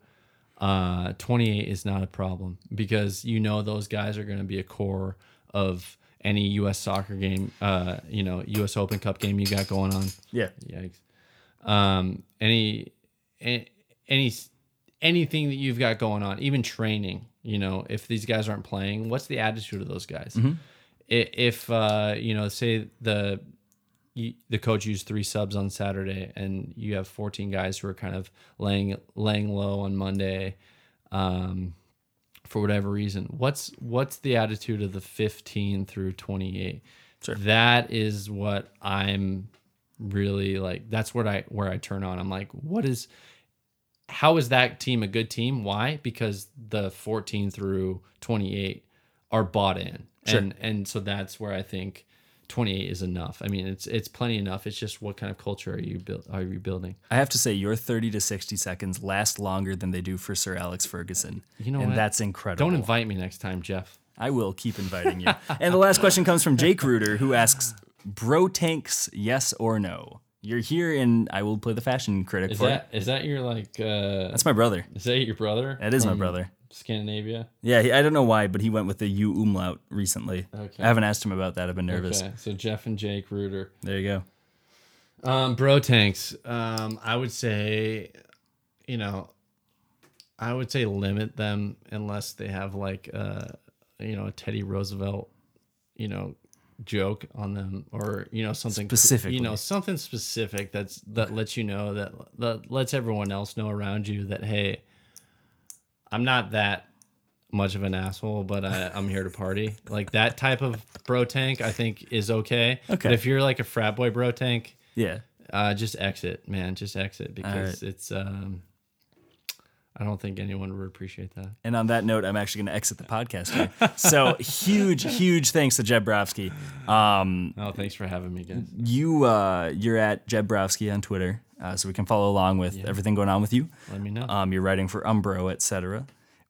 uh, 28 is not a problem because you know those guys are going to be a core of any U.S. soccer game, uh, you know, U.S. Open Cup game you got going on. Yeah. Yikes. Um, any, any, anything that you've got going on, even training, you know, if these guys aren't playing, what's the attitude of those guys? I- If, uh, you know, say the, you, the coach used three subs on Saturday, and you have 14 guys who are kind of laying laying low on Monday, um, for whatever reason. What's what's the attitude of the 15 through 28? Sure. That is what I'm really like. That's what I where I turn on. I'm like, what is how is that team a good team? Why? Because the 14 through 28 are bought in, Sure. and and so that's where I think 28 is enough. I mean, it's it's plenty enough. It's just what kind of culture are you build are you building? I have to say, your 30 to 60 seconds last longer than they do for Sir Alex Ferguson. You know and what? that's incredible. Don't invite me next time, Jeff. I will keep inviting you. and the last question comes from Jake Rueter, who asks, "Bro tanks, yes or no?" You're here, and I will play the fashion critic Is for that it. is that your like? uh That's my brother. Is that your brother? That is my brother. Scandinavia. Yeah, he, I don't know why, but he went with the U umlaut recently. Okay. I haven't asked him about that. I've been nervous. Okay, so Jeff and Jake Rueter. There you go. Um, bro tanks. Um, I would say, you know, I would say limit them unless they have like uh, you know, a Teddy Roosevelt, you know, joke on them or you know something specific you know something specific that's that lets you know that that lets everyone else know around you that hey i'm not that much of an asshole but I, i'm here to party like that type of bro tank i think is okay Okay. but if you're like a frat boy bro tank Yeah. uh, just exit, man. Just exit because it's. Um, I don't think anyone would appreciate that. And on that note, I'm actually going to exit the podcast here. so huge, huge thanks to Jeb Brovsky. Um, Oh, thanks for having me, guys. you, uh, you're at Jeb Brovsky on Twitter, uh, so we can follow along with everything going on with you. Let me know. Um, you're writing for Umbro, etc.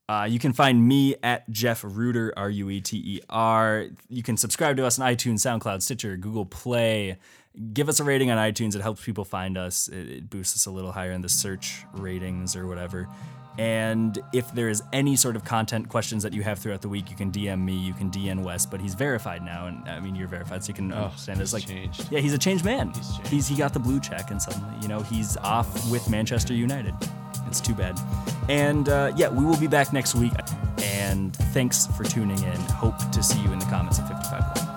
Uh, you can find me at Jeff Rueter, R U E T E R. You can subscribe to us on iTunes, SoundCloud, Stitcher, Google Play. Give us a rating on iTunes. It helps people find us. It, it boosts us a little higher in the search ratings or whatever. And if there is any sort of content questions that you have throughout the week, you can DM me. You can DM Wes, but he's verified now, and I mean you're verified, so you can understand. It's he's like, changed. yeah, he's a changed man. He's changed. he's he got the blue check, and suddenly, you know, he's off with Manchester United. It's too bad. And uh, yeah, we will be back next week. And thanks for tuning in. Hope to see you in the comments of 55 One.